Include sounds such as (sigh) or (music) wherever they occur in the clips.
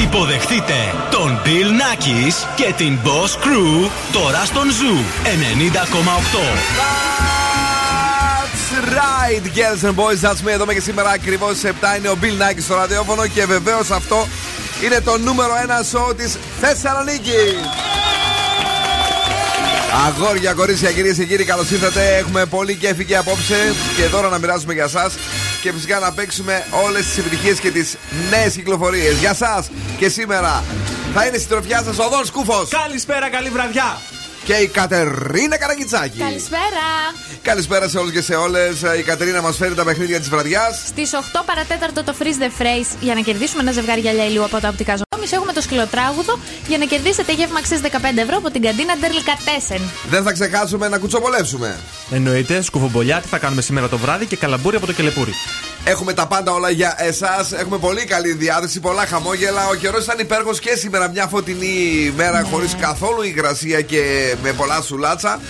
Υποδεχτείτε τον Bill Nackis και την Boss Crew τώρα στον Zoo 90,8. That's right, girls and boys. That's me. Εδώ και σήμερα ακριβώς στι 7 είναι ο Bill Nike στο ραδιόφωνο και βεβαίως αυτό είναι το νούμερο 1 show της Θεσσαλονίκης. Αγόρια, κορίτσια, κυρίες και κύριοι, καλώς ήρθατε. Έχουμε πολύ κέφι και απόψε και δώρα να μοιράζουμε για εσά και φυσικά να παίξουμε όλες τις επιτυχίες και τις νέες κυκλοφορίες. Για εσά και σήμερα θα είναι στην τροφιά σας ο Δόν Σκούφος. Καλησπέρα, καλή βραδιά. Και η Κατερίνα Καραγκιτσάκη. Καλησπέρα. Καλησπέρα σε όλους και σε όλες. Η Κατερίνα μας φέρει τα παιχνίδια της βραδιάς. Στις 8 παρατέταρτο το Freeze the Phrase για να κερδίσουμε ένα ζευγάρι γυαλιά ηλίου από τα οπτικά Εμείς έχουμε το σκυλοτράγουδο για να κερδίσετε γεύμα αξίας 15 ευρώ από την καντίνα Ντερλικα Τέσεν. Δεν θα ξεχάσουμε να κουτσοπολέψουμε. Εννοείται, σκουφομπολιά, τι θα κάνουμε σήμερα το βράδυ και καλαμπούρι από το κελεπούρι. Έχουμε τα πάντα όλα για εσάς. Έχουμε πολύ καλή διάθεση, πολλά χαμόγελα. Ο καιρός ήταν υπέροχος και σήμερα μια φωτεινή μέρα Ναι. χωρίς καθόλου υγρασία και με πολλά σουλάτσα.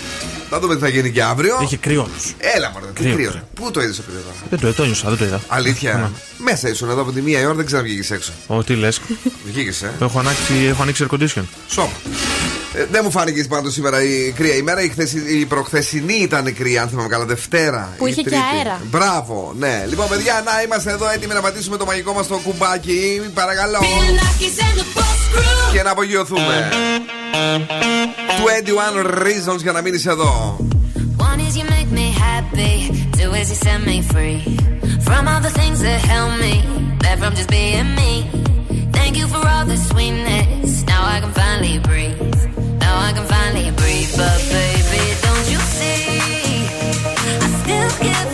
Θα δούμε τι θα γίνει και αύριο. Είχε κρύο. Έλα, μωρέ, τι Κρύο, κρύο. κρύο. Πού το είδες το κρύο τώρα. Δεν το, το ένιωσα, δεν το είδα. Αλήθεια. Ναι. Μέσα ήσουν εδώ από τη μία η ώρα, δεν ξέρω να βγήκες έξω. Ω, τι λες. Βγήκες, ε. έχω, ανοίξει, έχω ανοίξει air condition. Σώμα. Ε, δεν μου φάνηκε πάντως σήμερα η κρύα ημέρα. Η, χθεση, η προχθεσινή ήταν κρύα, αν θυμάμαι καλά. Δευτέρα. Που η είχε και Τρίτη. αέρα. Μπράβο, ναι. Λοιπόν, παιδιά, να είμαστε εδώ έτοιμοι να πατήσουμε το μαγικό μας το κουμπάκι. Παρακαλώ. Και να απογειωθούμε. 21 reasons για να μείνεις εδώ. One is you make me happy, two is you set me free from all the things that help me, back from just being me. Thank you for all the sweetness. Now I can finally breathe. But baby, don't you see? I still give.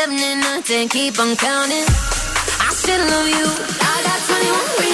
Seven, eight, nine, ten. Keep on counting. I still love you. I got 21 reasons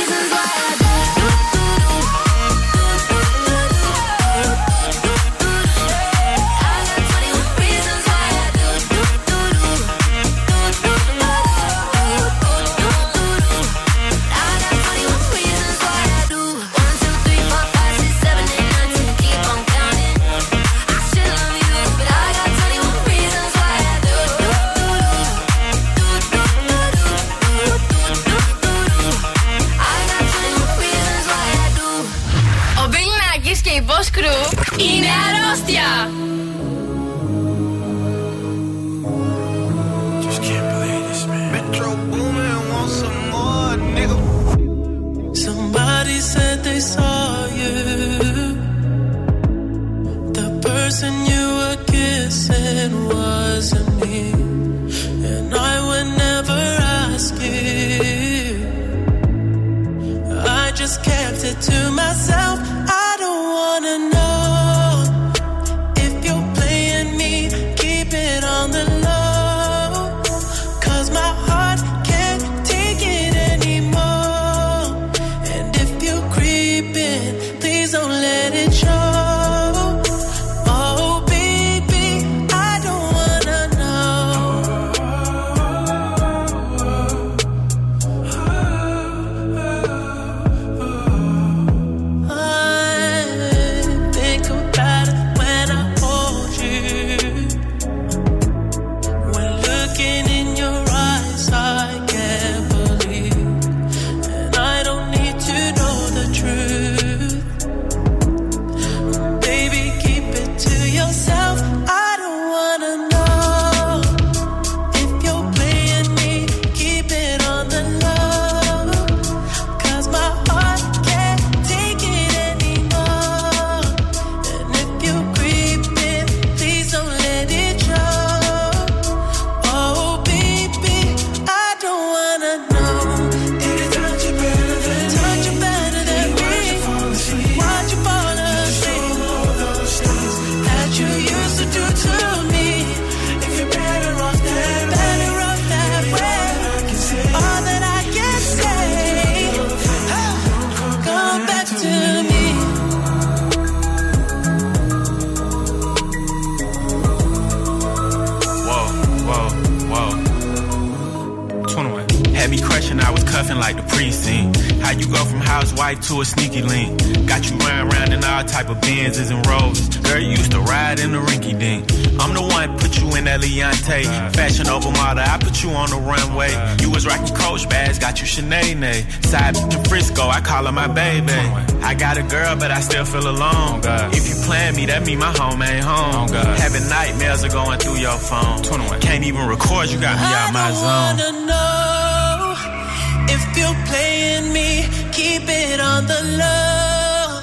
Coach bags, got you Sinead. Side in Frisco, I call her my baby. I got a girl, but I still feel alone. Oh, if you plan me, that mean my home ain't home. Oh, Having nightmares are going through your phone. Can't even record, you got me out my zone. I wanna know if you're playing me, keep it on the low.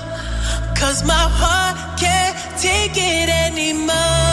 Cause my heart can't take it anymore.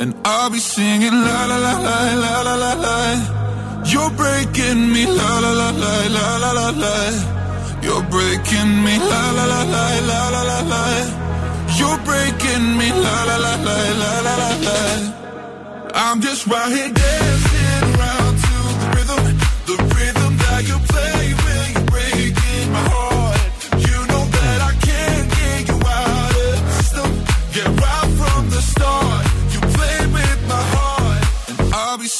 And I'll be singing la la la la la la la la. You're breaking me la la la la la la la la. You're breaking me la la la la la la la la. You're breaking me la la la la la la la la. I'm just right here dancing around to the rhythm, the rhythm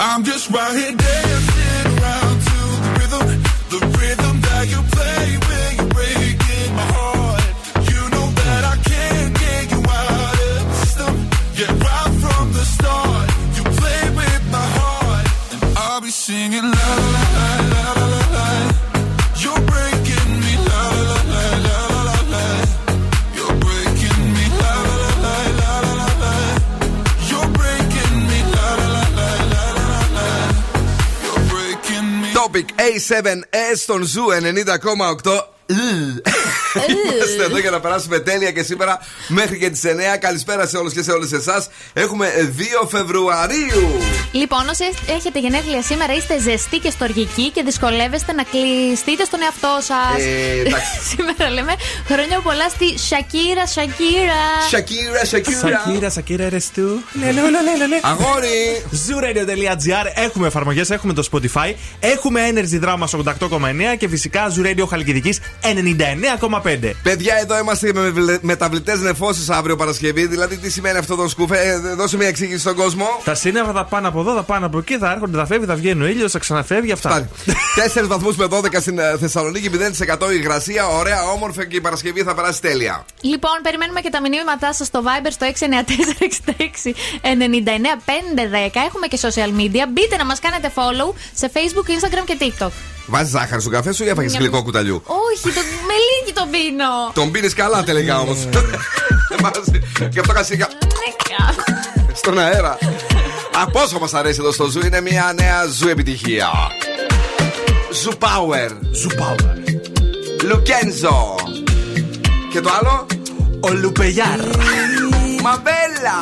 I'm just right here dancing around to the rhythm, the rhythm that you play when A7S στον Zoo 90,8. Είμαστε εδώ για να περάσουμε τέλεια και σήμερα μέχρι και τις 9. Καλησπέρα σε όλους και σε όλες εσάς. Έχουμε 2 Φεβρουαρίου. Λοιπόν, όσοι έχετε γενέθλια σήμερα, είστε ζεστοί και στοργικοί και δυσκολεύεστε να κλειστείτε στον εαυτό σας. Ε, εντάξει. (laughs) σήμερα λέμε χρόνια πολλά στη Shakira, Shakira. Shakira, Shakira. Shakira, Shakira, eres tú. Λελό, λελό, λελό. Αγόρι. Zooradio.gr Έχουμε εφαρμογές, έχουμε το Spotify, έχουμε Energy Drama 88,9 και φυσικά Zoo Radio Χαλκιδική 99,5. Παιδιά, εδώ είμαστε με βλε- μεταβλητές νεφώσεις αύριο Παρασκευή. Δηλαδή, τι σημαίνει αυτό το σκουφέ, ε, δώσε μια εξήγηση στον κόσμο. Τα σύννεφα θα πάνε από εδώ, θα πάνε από εκεί, θα έρχονται, θα φεύγει, θα βγαίνει ο ήλιος, θα ξαναφεύγει αυτά. 4 βαθμούς με 12 στην ε, Θεσσαλονίκη, 0% υγρασία. Ωραία, όμορφα και η Παρασκευή θα περάσει τέλεια. Λοιπόν, περιμένουμε και τα μηνύματά σας στο Viber στο 69466 99 Έχουμε και social media. Μπείτε να μας κάνετε follow σε Facebook, Instagram και TikTok. Βάζεις ζάχαρη στο καφέ σου ή έφαγες Μια- γλυκό κουταλιού; Όχι, το... με λίγη τον πίνω. Τον πίνεις καλά τελικά όμως. (laughs) και αυτό κασίγα στον αέρα. Α, πόσο μα αρέσει εδώ στο Zoo, είναι μια νέα Zoo επιτυχία. Zoo Power. Zoo Power. Λουκένζο. Και το άλλο; Ο Λουπεγιάρ. Μαμπέλα.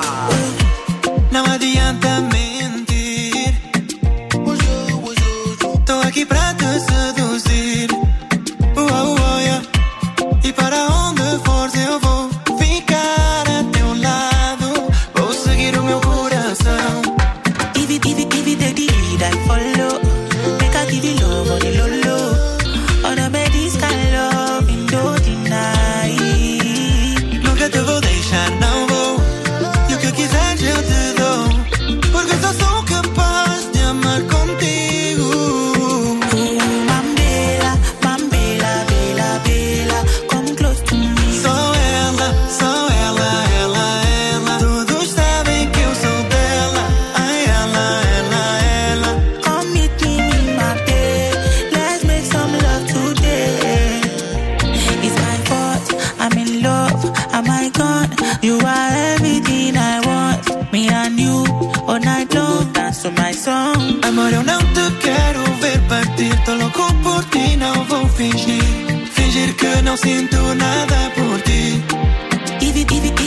No adianta mentir. Aqui pra te seduzir. Ua, ua, yeah. E para onde fingir, que no siento nada por ti. It, it, it,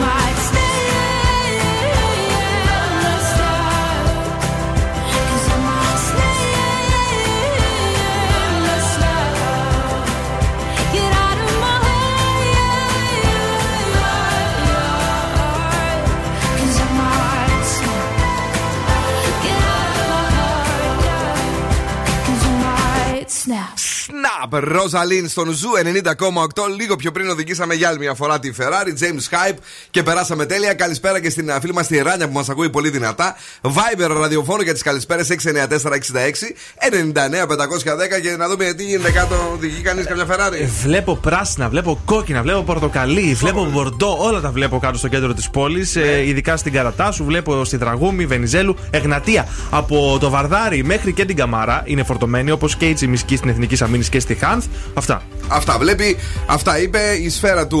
my Snap. Ροζαλίν στον Ζου 90,8. Λίγο πιο πριν οδηγήσαμε για άλλη μια φορά τη Ferrari. James Hype και περάσαμε τέλεια. Καλησπέρα και στην φίλη μας τη Ράνια που μας ακούει πολύ δυνατά. Viber ραδιοφώνου για τις καλησπέρες 694-66 99-510 και να δούμε τι γίνεται κάτω. Οδηγεί κανείς καμιά Ferrari; Ε, Βλέπω πράσινα, βλέπω κόκκινα, βλέπω πορτοκαλί, βλέπω μπορντό. Όλα τα βλέπω κάτω στο κέντρο της πόλης. Ε, ειδικά στην Καρατά σου, βλέπω στη Τραγούμη, Βενιζέλου, Εγνατία. Από το Βαρδάρι μέχρι και την Καμάρα είναι φορτωμένη όπως και η Τσιμισκή στην Εθνική Αμήνη και στη Χάνθ. Αυτά. Αυτά βλέπει, αυτά είπε η σφαίρα του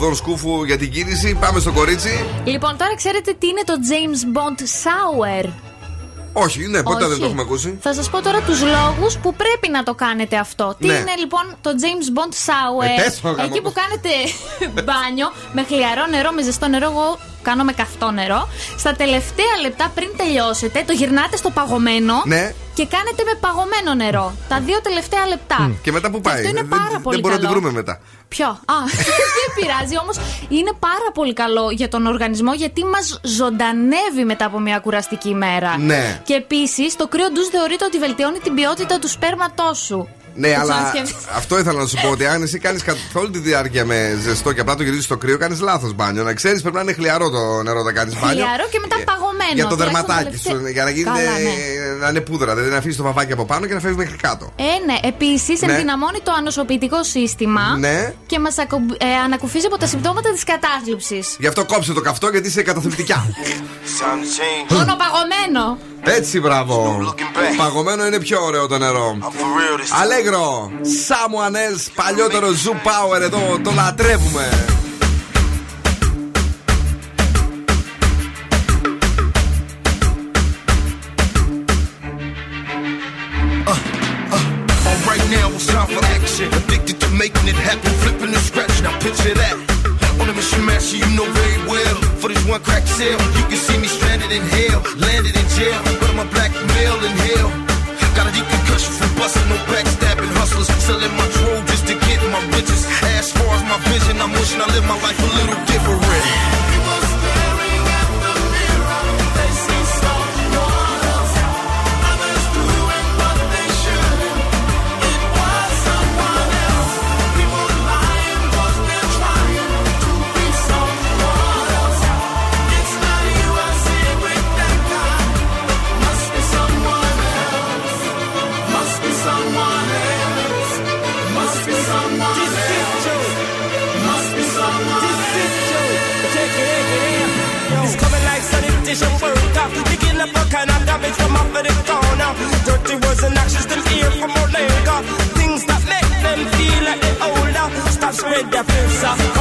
Δον Σκούφου για την κίνηση. Πάμε στο κορίτσι. Λοιπόν, τώρα ξέρετε τι είναι το James Bond Sour. Όχι, ναι, ποτέ Όχι. δεν το έχουμε ακούσει. Θα σας πω τώρα τους λόγους που πρέπει να το κάνετε αυτό. Τι Ναι. είναι λοιπόν το James Bond Sour; Ε, πες το, γάμο Εκεί το. που κάνετε (laughs) μπάνιο με χλιαρό νερό, με ζεστό νερό. Εγώ κάνω με καυτό νερό. Στα τελευταία λεπτά πριν τελειώσετε, το γυρνάτε στο παγωμένο Ναι. Και κάνετε με παγωμένο νερό. Τα δύο τελευταία λεπτά. Και μετά που πάει. αυτό είναι δεν, πάρα δεν πολύ μπορούμε να τη καλό. βρούμε μετά. Ποιο; Α, (laughs) δεν πειράζει όμως. Είναι πάρα πολύ καλό για τον οργανισμό γιατί μας ζωντανεύει μετά από μια κουραστική ημέρα. Ναι. Και επίσης το κρύο ντουζ θεωρείται ότι βελτιώνει την ποιότητα του σπέρματός σου. Ναι, Το αλλά ξανασκέφτεσαι. αυτό ήθελα να σου πω ότι αν εσύ κάνεις καθ' όλη τη διάρκεια με ζεστό και απλά το γυρίζεις στο κρύο, κάνεις λάθος μπάνιο. Να ξέρεις, πρέπει να είναι χλιαρό το νερό όταν κάνεις μπάνιο. Χλιαρό και μετά παγωμένο. Για το τουλάχιστον δερματάκι τελευταία- σου, για να γίνεται Καλά, ναι. να είναι πούδρα. Δηλαδή να αφήσεις το βαβάκι από πάνω και να φεύγεις μέχρι κάτω. Ε, ναι. Επίσης, Ναι. ενδυναμώνει το ανοσοποιητικό σύστημα Ναι. και μας ανακουφίζει από τα συμπτώματα της κατάθλιψης. Γι' αυτό κόψε το καυτό γιατί είσαι καταθλιπτικά. Μόνο παγωμένο. Έτσι, μπράβο. Παγωμένο είναι πιο ωραίο το νερό. Αλέγρο, someone else, παλιότερο Zoo Power εδώ, το λατρεύουμε. All right now, it's time for action. Addicted to making it happen, flipping the scratch. Now picture that. On a mission master, you know very well. For this one crack sale, you can see me stranded in hell, landed in jail. But I'm a black male in hell. Got a deep concussion from busting, no backstabbing hustlers. Selling my trove just to get my riches. As far as my vision, I'm wishing I live my life a little different. From off of the corner. Dirty words and actions them hear from later. Things that make them feel like they're older. Stop spread their filth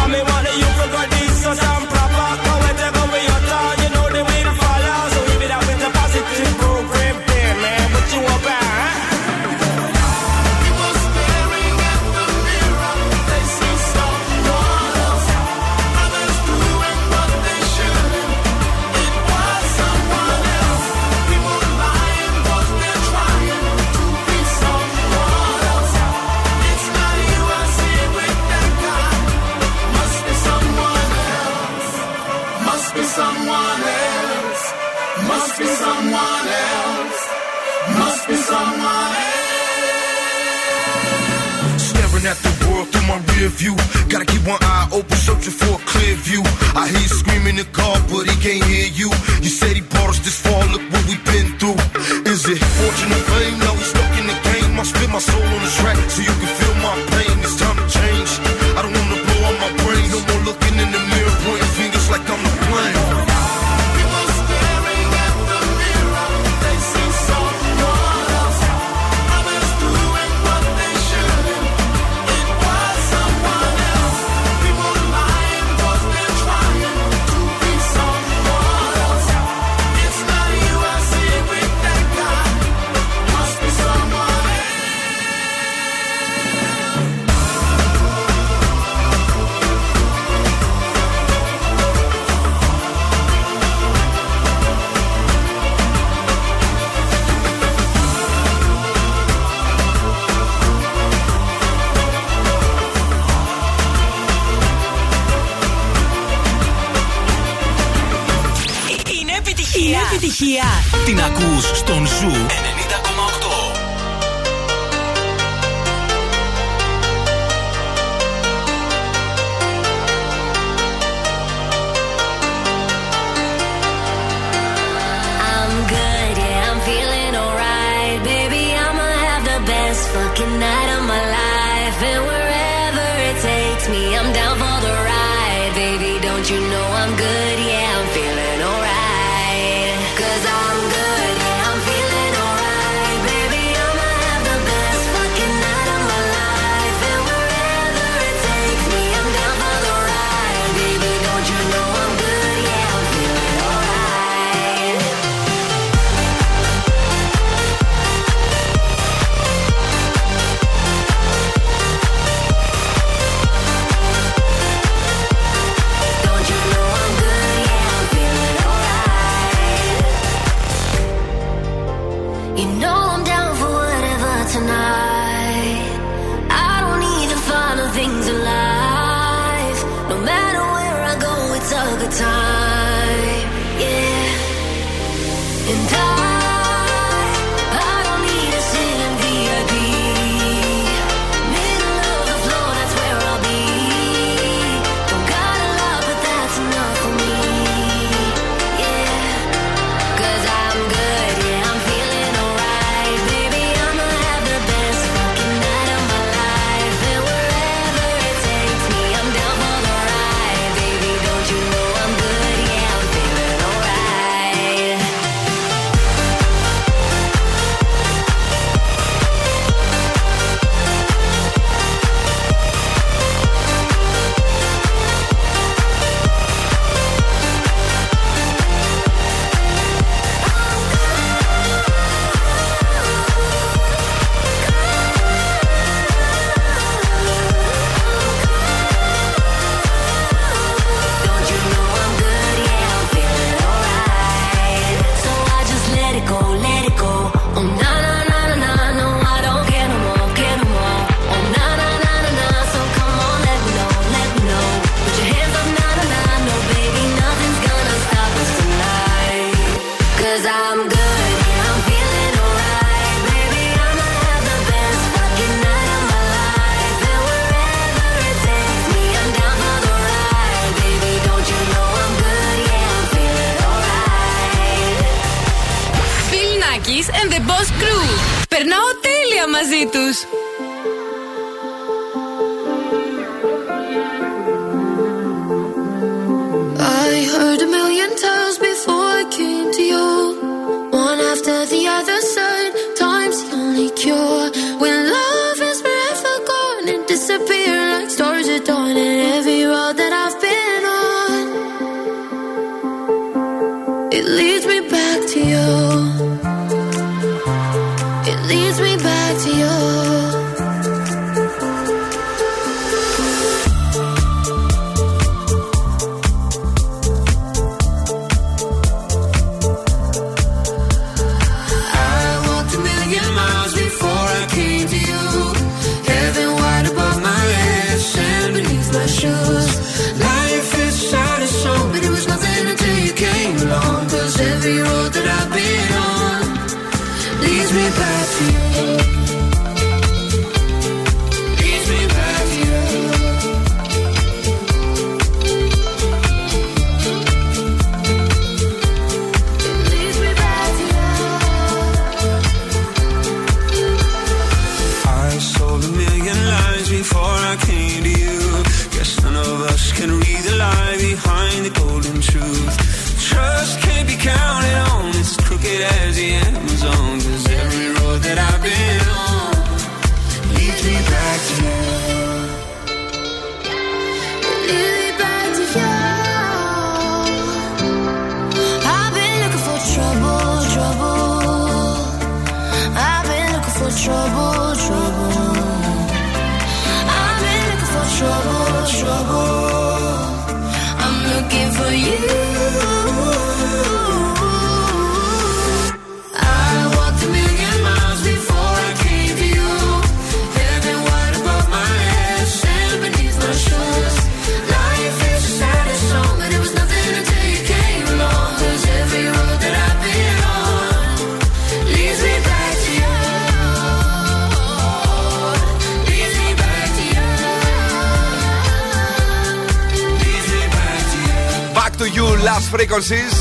last frequencies.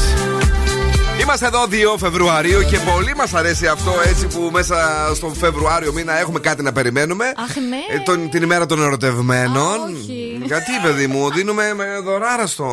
Είμαστε εδώ 2 Φεβρουαρίου και πολύ μας αρέσει αυτό έτσι που μέσα στο Φεβρουάριο μήνα έχουμε κάτι να περιμένουμε. Αχ, ναι. Ε, τον- την ημέρα των ερωτευμένων. όχι. Γιατί, παιδί μου, δίνουμε με δωράρα στο.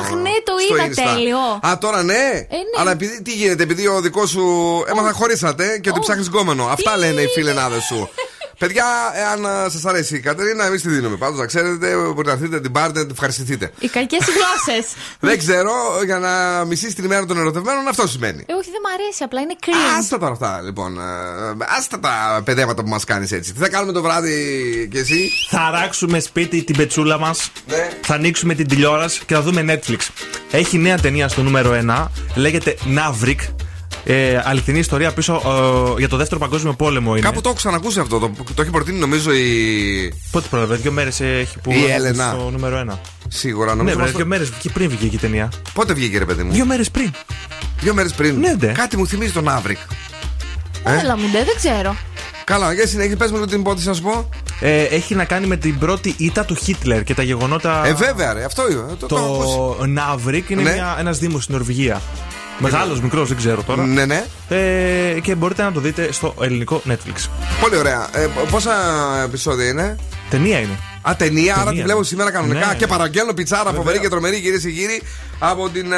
Αχ, ναι, το στο είδα, Insta. τέλειο. Α, τώρα ναι. ναι. Αλλά επειδή, τι γίνεται, επειδή ο δικός σου. Έμαθα χωρίσατε και ότι ψάχνεις γκόμενο. Αυτά λένε οι φιλενάδες σου. (laughs) Παιδιά, εάν σας αρέσει η Κατερίνα, εμείς τη δίνουμε. Πάντως, να ξέρετε, μπορείτε να έρθετε, την πάρετε, να την ευχαριστηθείτε. Οι κακές (laughs) γλώσσες. Δεν ξέρω, για να μισείς την ημέρα των ερωτευμένων, αυτό σημαίνει. Ε, όχι, δεν μ' αρέσει, απλά είναι cringe. Άστα τώρα αυτά, λοιπόν. Ε, Άστα τα παιδέματα που μας κάνεις έτσι. Τι θα κάνουμε το βράδυ κι εσύ; Θα αράξουμε σπίτι την πετσούλα μας. Ναι. Θα ανοίξουμε την τηλεόραση και θα δούμε Netflix. Έχει νέα ταινία στο νούμερο 1. Λέγεται Navrik. Ε, αληθινή ιστορία πίσω ε, για το δεύτερο παγκόσμιο πόλεμο είναι. Κάπου το έχω ξανακούσει αυτό. Το, το έχει προτείνει νομίζω η. Πότε πρόλαβε, δύο μέρες έχει που. Η είναι Έλενα. Στο νούμερο 1. Σίγουρα Ναι, νομίζω. βρε, μας το- δύο μέρες πριν βγήκε η ταινία. Πότε βγήκε, ρε παιδί μου; Δύο μέρες πριν. Δύο μέρες πριν. Ναι, ντε. Κάτι μου θυμίζει το Νάρβικ. Ε; Έλα μου, ντε, δεν ξέρω. Καλά, για συνέχεια, πες μου λίγο την υπόθεση να σου πω. Ε, έχει να κάνει με την πρώτη ήττα του Χίτλερ και τα γεγονότα. Ε, βέβαια, ρε, αυτό είναι. Το, το έχω ακούσει. Το Νάρβικ είναι Ναι. μια, ένας δήμος στην Νορβηγία. Μεγάλος, μικρός, δεν ξέρω τώρα. Ναι, ναι. Ε, και μπορείτε να το δείτε στο ελληνικό Netflix. Πολύ ωραία. Ε, πόσα επεισόδια είναι; Ταινία είναι. Α, ταινία, άρα τη Ταινία. βλέπω σήμερα κανονικά. Ναι. Και παραγγέλνω πιτσάρα Βέβαια. φοβερή και τρομερή, κυρίες και κύριοι, από την ε,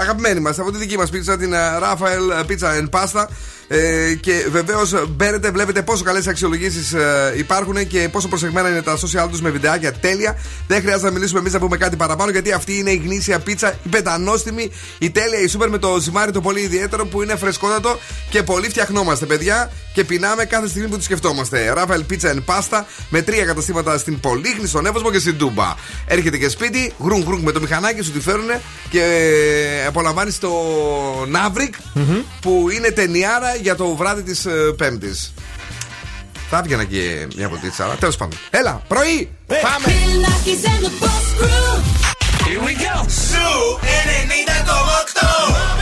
αγαπημένη μας, από τη δική μας πίτσα, την ε, Rafael Pizza and Pasta. Ε, και βεβαίως μπαίνετε, βλέπετε πόσο καλές αξιολογήσεις υπάρχουν και πόσο προσεγμένα είναι τα social τους με βιντεάκια τέλεια. Δεν χρειάζεται να μιλήσουμε εμείς να πούμε κάτι παραπάνω, γιατί αυτή είναι η γνήσια πίτσα, η πεντανόστιμη, η τέλεια, η σούπερ με το ζυμάρι το πολύ ιδιαίτερο που είναι φρεσκότατο και πολύ φτιαχνόμαστε, παιδιά. Και πεινάμε κάθε στιγμή που τη σκεφτόμαστε. Rafael Pizza and Pasta με τρία καταστήματα στην Πολύχνη, στον Εύωσμο και στην Τούμπα. Έρχεται και σπίτι, γρουν γρουν με το μηχανάκι σου τη φέρουν και απολαμβάνεις το Ναύρικ που είναι ταινιάρα για το βράδυ της Πέμπτης. Θα έβγαινα και μια ποτίτσα, αλλά τέλος πάντων. Έλα, πρωί! Πάμε! Bill Nackis and the Boss Crew. Here we go. Σου 90,8.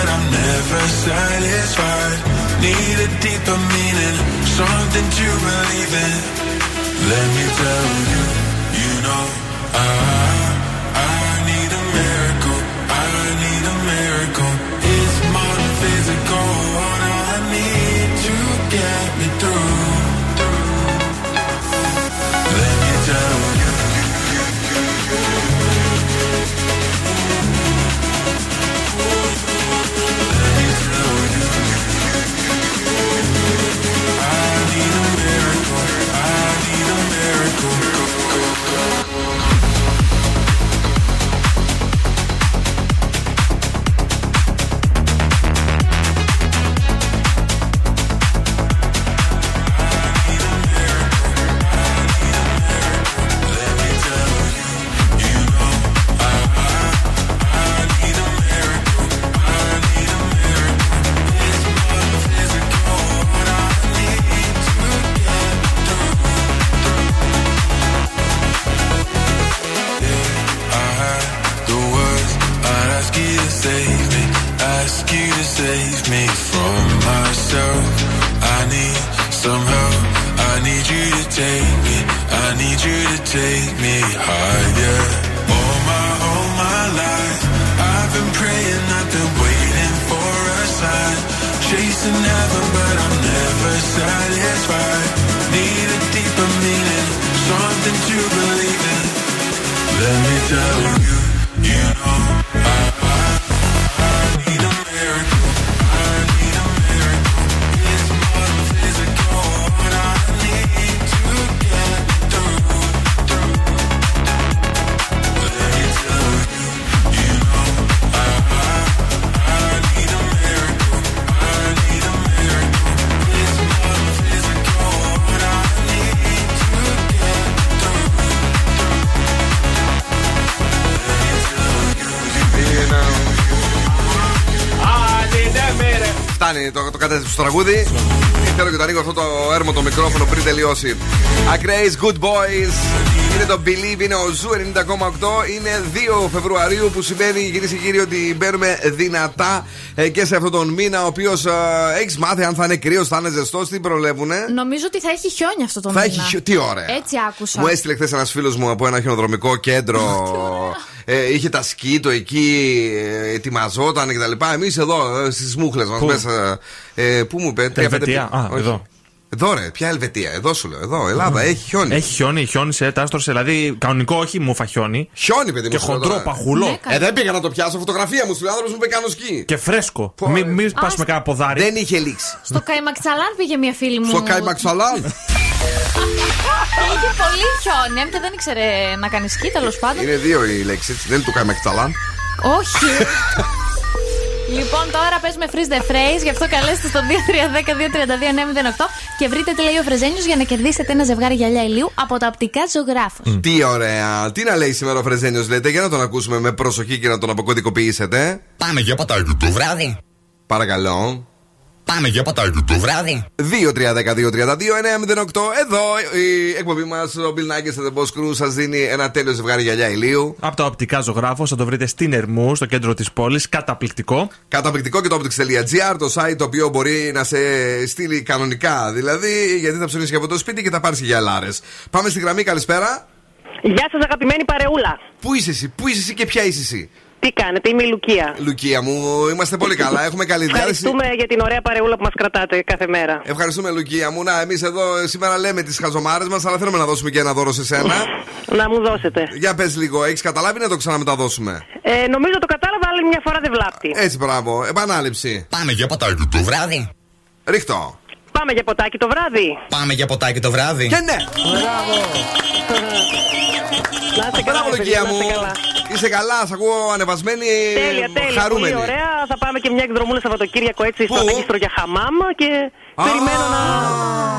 but I'm never satisfied. Need a deeper meaning, something to believe in. Let me tell you, you know, I τραγούδι. Θέλω και το ανοίγω αυτό το έρμο το μικρόφωνο πριν τελειώσει. Acraze Goodboys. Είναι το Believe, είναι ο Zoo 90,8. Είναι 2 Φεβρουαρίου που σημαίνει κυρίες και κύριοι ότι μπαίνουμε δυνατά ε, και σε αυτόν τον μήνα. Ο οποίος έχεις μάθει αν θα είναι κρύος, θα είναι ζεστός, τι προβλέπουνε; Νομίζω ότι θα έχει χιόνια αυτό το Θα μήνα. έχει χιό- τι ωραία. Έτσι άκουσα. Μου έστειλε χθες ένας φίλος μου από ένα χιονοδρομικό κέντρο. (laughs) ε, είχε τα σκι, το εκεί, ε, ετοιμαζόταν κτλ. Εμείς εδώ στις μούχλες μας Πού; μέσα. Ε, πού μου είπε, τρία, πέντε Ελβετία. πι- Α, όχι. εδώ. Εδώ ρε, ποια Ελβετία, εδώ σου λέω. Εδώ, Ελλάδα, έχει χιόνι. Έχει χιόνι, χιόνισε, τάστρωσε. Δηλαδή, κανονικό όχι, μου χιόνι. Χιόνι, παιδί μου. Και σου λέω χοντρό, τώρα. παχουλό. Ε, δεν πήγα να το πιάσω. Φωτογραφία μου, σου λέει άνθρωπος μου είπε κάνω σκι. Και φρέσκο. Μην μη πας με κανένα ποδάρι. Δεν είχε λήξει. Στο Καϊμαξαλάν πήγε μια φίλη μου. Στο Καϊμαξαλάν. (laughs) Είχε πολύ χιόνι. Αν και δεν ήξερε να κάνει σκι, τέλος πάντων. Είναι δύο οι λέξεις, δεν είναι του Καϊμαξαλάν. Όχι. Λοιπόν, τώρα παίζουμε freeze the phrase, γι' αυτό καλέστε στο 2310-232-908 και βρείτε τι λέει ο Φρεζένιος για να κερδίσετε ένα ζευγάρι γυαλιά ηλίου από τα οπτικά ζωγράφου. Τι ωραία. Τι να λέει σήμερα ο Φρεζένιος, λέτε, για να τον ακούσουμε με προσοχή και να τον αποκωδικοποιήσετε. Πάμε για πατάκι το βράδυ. Παρακαλώ. Πάμε για πατάκι το βράδυ. 2-3-10-2-32-908. Εδώ η εκπομπή μας, ο Bill Nackis and the Boss Crew, σας δίνει ένα τέλειο ζευγάρι γυαλιά ηλίου. Από τα οπτικά ζωγράφο θα το βρείτε στην Ερμού, στο κέντρο της πόλης. Καταπληκτικό. Καταπληκτικό και το optics.gr, το site το οποίο μπορεί να σε στείλει κανονικά. Δηλαδή, γιατί θα ψωνίσει και από το σπίτι και θα πάρεις γυαλάρες. Πάμε στη γραμμή, καλησπέρα. Γεια σας, αγαπημένη παρεούλα. Πού είσαι εσύ, πού είσαι εσύ και ποια είσαι εσύ; Τι κάνετε, είμαι η Λουκία. Λουκία μου, είμαστε πολύ καλά. Έχουμε καλή διάθεση. Ευχαριστούμε για την ωραία παρεούλα που μας κρατάτε κάθε μέρα. Ευχαριστούμε, Λουκία μου. Να, εμείς εδώ σήμερα λέμε τις χαζομάρες μας, αλλά θέλουμε να δώσουμε και ένα δώρο σε σένα. (laughs) Να μου δώσετε. Για πες λίγο, έχεις καταλάβει να το ξαναμεταδώσουμε. Ε, νομίζω το κατάλαβα, αλλά μια φορά δεν βλάπτει. Έτσι, μπράβο. Επανάληψη. Πάμε για πατάκι το βράδυ. Ρίχτω. πάμε για ποτάκι το βράδυ. Πάμε για ποτάκι το βράδυ. Και ναι! Μπράβο. (laughs) Να είστε καλά, Μπράβο, παιδιά, Λουκία να μου. είστε καλά. Είσαι καλά, σ' ακούω ανεβασμένη, Τέλεια, τέλεια. χαρούμενη. Πολύ ωραία. Θα πάμε και μια εκδρομούλα Σαββατοκύριακο έτσι Πού; στο Μέγιστρο για χαμάμ και περιμένω να,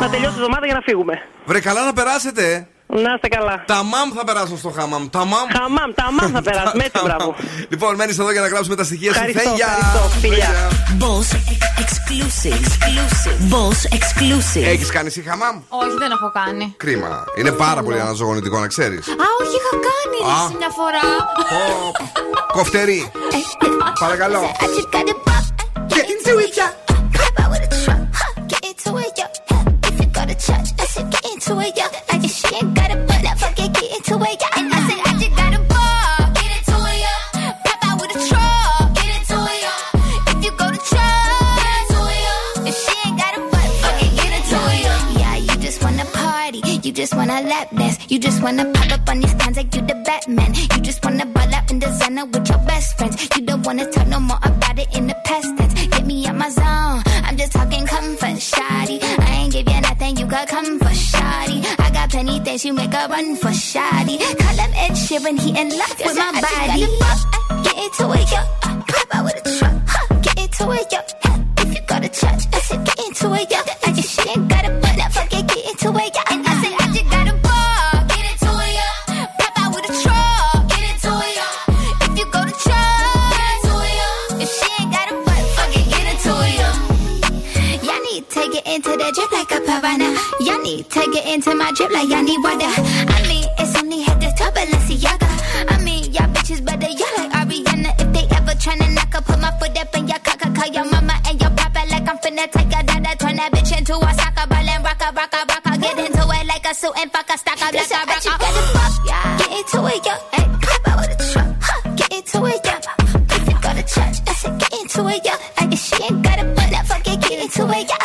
να τελειώσει η εβδομάδα για να φύγουμε. Βρε, καλά να περάσετε. Να είστε καλά. Τα μαμ θα περάσουν στο χαμάμ. Τα μαμ. Χαμάμ, τα μαμ θα περάσουμε. Έτσι, Τα μπράβο. μαμ. Λοιπόν, μένει εδώ για να γράψουμε τα στοιχεία σου. Ευχαριστώ, Φέγγια. ευχαριστώ. Φιλιά. Boss exclusive. exclusive. Boss exclusive. Έχει κάνει εσύ χαμάμ. Όχι, δεν έχω κάνει. Κρίμα. Είναι πάρα πολύ αναζωογονητικό να ξέρει. Α, όχι, είχα κάνει Α. εσύ μια φορά. Κοφτερή. Παρακαλώ. I just gotta pop, get into it, yeah. Into it, yeah. Like if she ain't got a butt, I fucking get into it, yeah. And I said I just got a ball, get into it, yeah. Pop out with a truck, get into it, yeah. If you go to church, get into it, yeah. If she ain't got a butt, fucking get into it, yeah. Yeah, you just wanna party, you just wanna lap dance, you just wanna pop up on these cons like you the Batman. You just wanna ball out in designer with your best friends. You don't wanna talk no more about it in the past tense. Get me out my zone. Just talking comfort, shoddy. I ain't give you nothing, you got come for shoddy. I got plenty things you make a run for shoddy. Call him Ed Sheeran, he in love with my body. Get into it, yo. Pop out with a truck, huh? Get into it, yo. If you go to church, I said get into it, yo. If she ain't got a butt, I fucking get into it, yo. And into the drip like a pavana. Y'all need to get into my drip like y'all need water. I mean, it's only head to toe, Balenciaga. I mean, y'all bitches better y'all like Ariana. If they ever tryna knock up, put my foot up in your cocker. Call your mama and your papa like I'm finna take a dada. Turn that bitch into a soccer ball and rock a rock a rock a. Get into it like a suit and fuck a stock up like a rock a. Get into it, yo. Hey, pop out with a truck. Huh. Get into it, yo. If you go to church, I said get into it, yo. Like if she ain't got a butt, I fucking get into it, yo.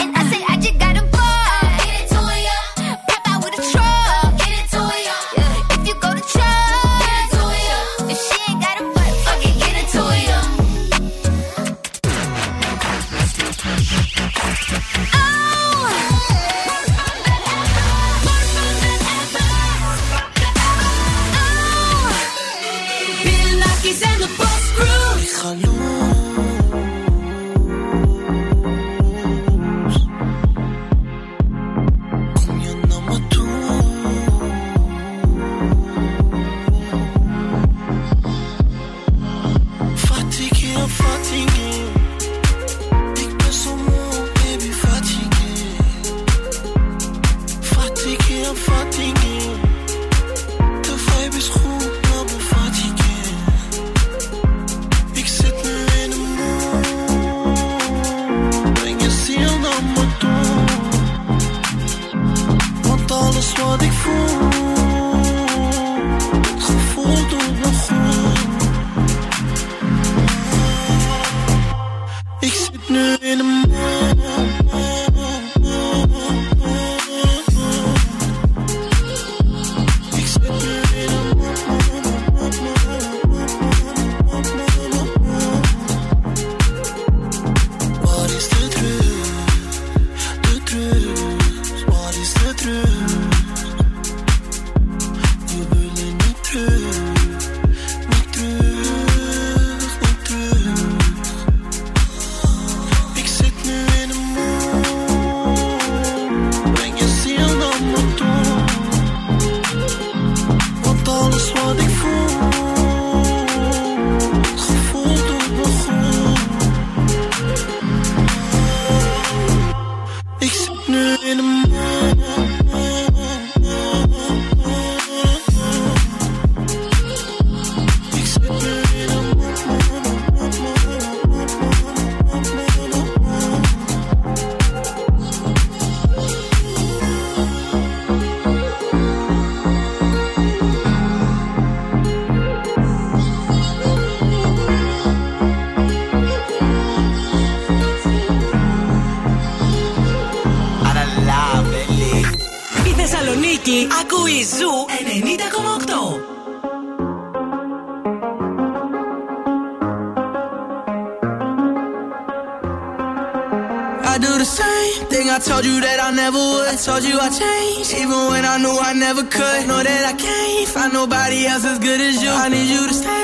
I never could. Know that I can't find nobody else as good as you. I need you to stay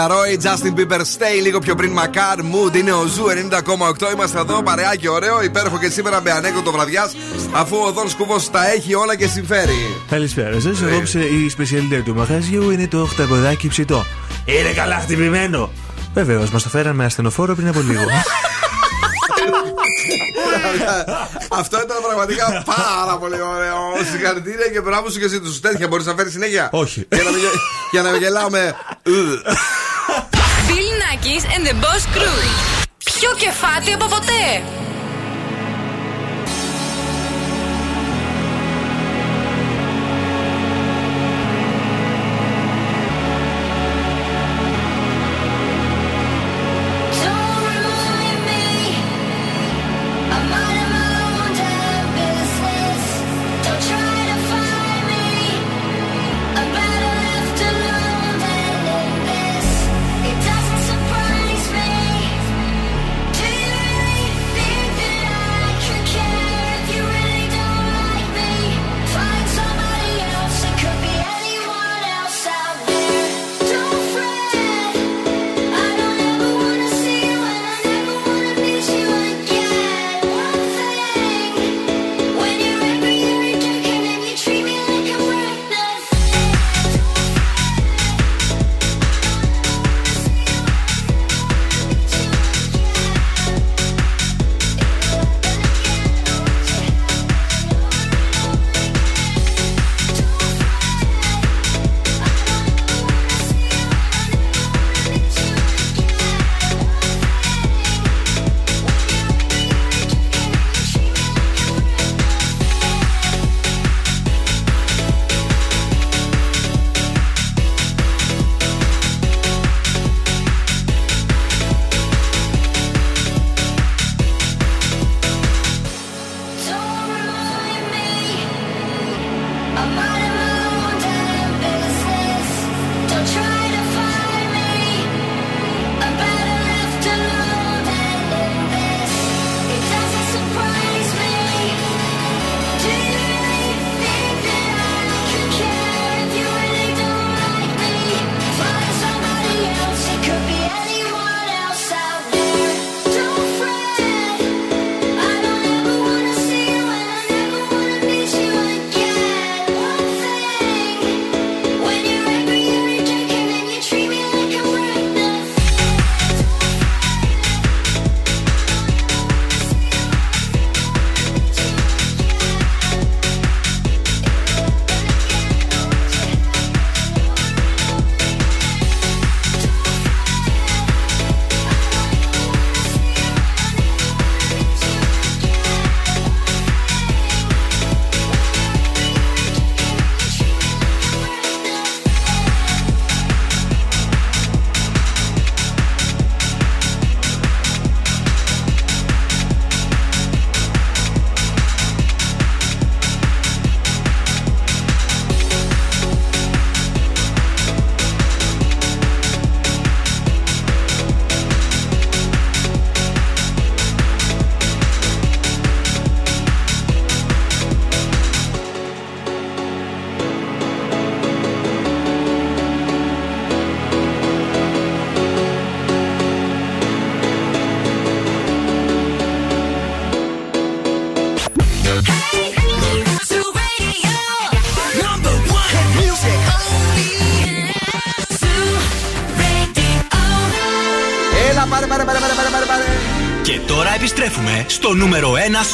Laroi, Justin Bieber Stay, λίγο πιο πριν Μακάρ, Mood, είναι ο Zoo 90,8. Είμαστε εδώ, παρεάκι, ωραίο, υπέροχο και σήμερα με ανέκδοτο βραδιάς, αφού ο Δον Σκουβό τα έχει όλα και συμφέρει. Καλησπέρα σας. Ε. Απόψε η σπεσιαλιτέ του μαγαζιού είναι το χταποδάκι ψητό. Είναι καλά χτυπημένο. Βεβαίως, μας το φέραν με ασθενοφόρο πριν από λίγο. (laughs) Αυτό ήταν πραγματικά πάρα πολύ ωραίο. Συγχαρητήρια και μπράβο σου και εσύ τους τέτοια. Μπορείς να φέρεις συνέχεια; Όχι. Για να μην γελάμε. (laughs) Μαρινάκης and. Πιο κεφάτι από ποτέ!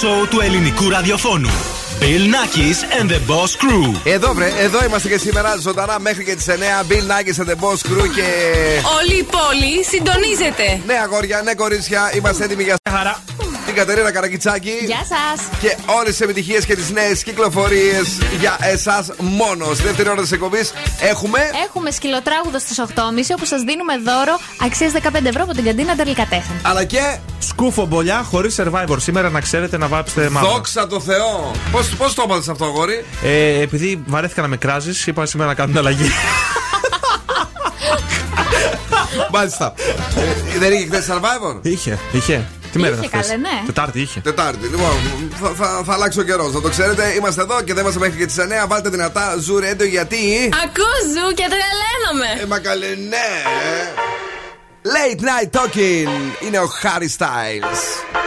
σοου του ελληνικού ραδιοφώνου. Bill Nackis and the Boss Crew. Εδώ βρε, εδώ είμαστε και σήμερα ζωντανά μέχρι και τις 9. Bill Nackis and the Boss Crew και. Όλη η πόλη συντονίζεται. Ναι, αγόρια, ναι, κορίτσια, είμαστε έτοιμοι για χαρά. Την Κατερίνα Καρακιτσάκη. Γεια σας. Και όλες τις επιτυχίες και τις νέες κυκλοφορίες για εσάς μόνος. Στη δεύτερη ώρα της εκπομπής Έχουμε. Έχουμε σκυλοτράγουδο στις 8.30 όπου σας δίνουμε δώρο αξίας 15 ευρώ από την καντίνα Τερλικατέχνη. Αλλά και. Σκούφο μπολιά χωρίς survivor. Σήμερα να ξέρετε να βάψετε μάλλον. Δόξα τω Θεώ! Πώς το έπαθε αυτό, αγόρι; Ε, επειδή βαρέθηκα να με κράζεις, είπα σήμερα να κάνουμε αλλαγή. (laughs) Μάλιστα. Ε, δεν είχε χθες survivor; Είχε, είχε. Τι μέρα είχε καλέ, ναι. Τετάρτη είχε. Τετάρτη. Λοιπόν, θα, θα, θα αλλάξει ο καιρός. Θα το ξέρετε, είμαστε εδώ και δεν είμαστε μέχρι και τις 9. Βάλτε δυνατά ζου ρέντο γιατί; Ακούζου και τρελαίνομαι. Ε, μα καλέ, ναι. Ε. Late night talking είναι ο Harry Styles.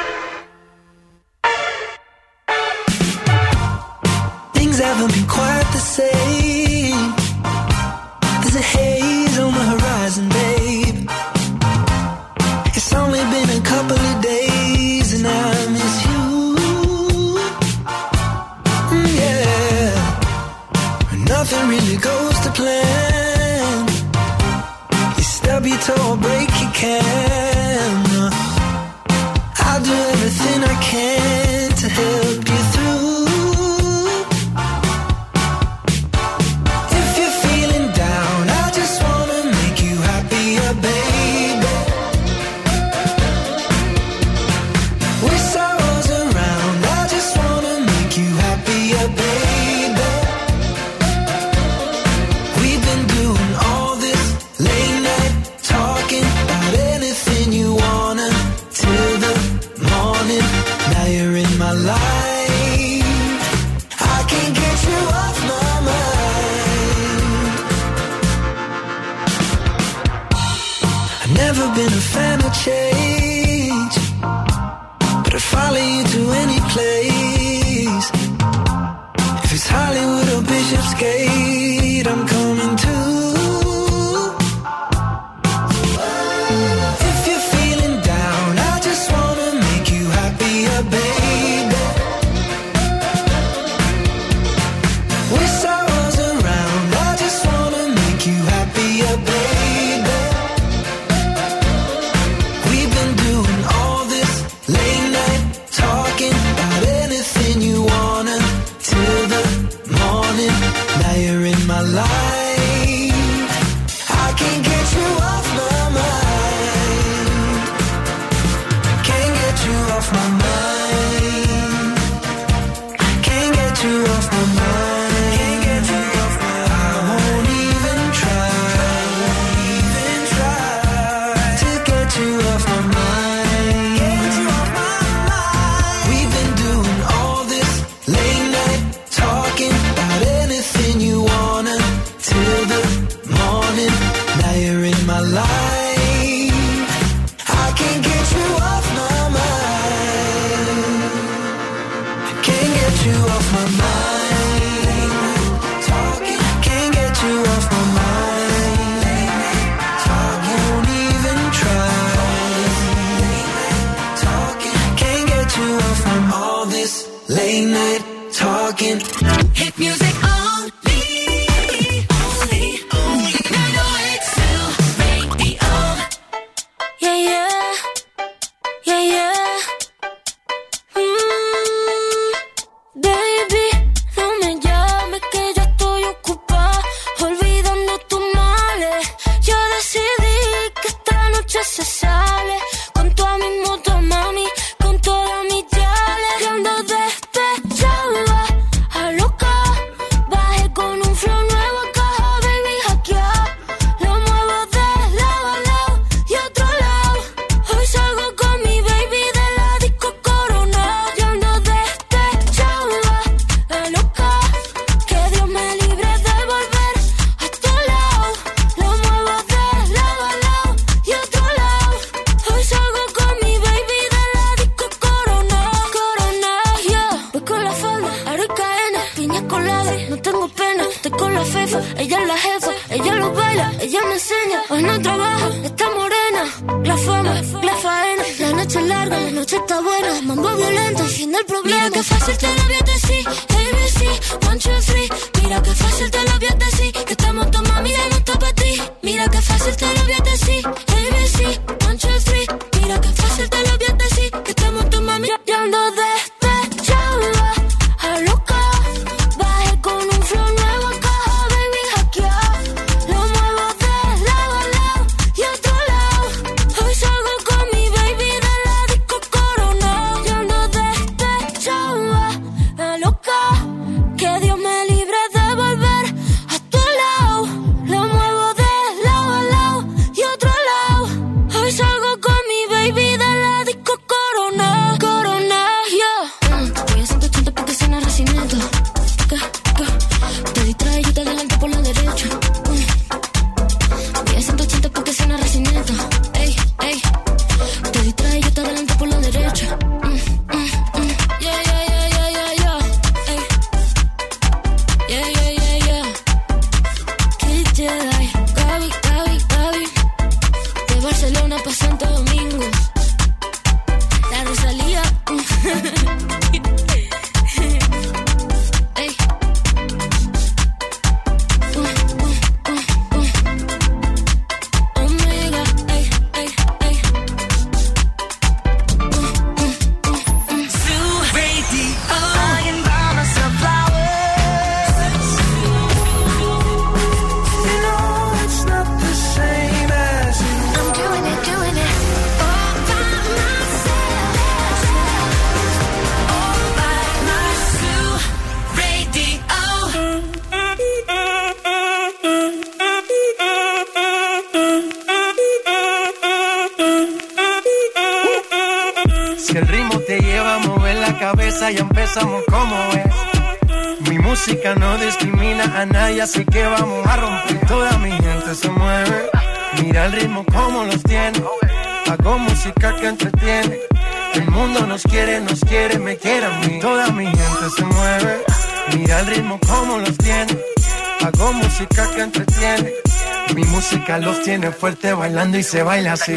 bailando y se baila así.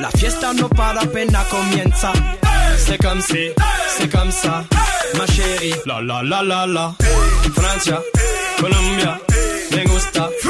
La fiesta no para apenas comienza. Hey, c'est comme si, hey, c'est comme ça, hey, ma chérie. La la la la la. Francia. Colombia, me gusta.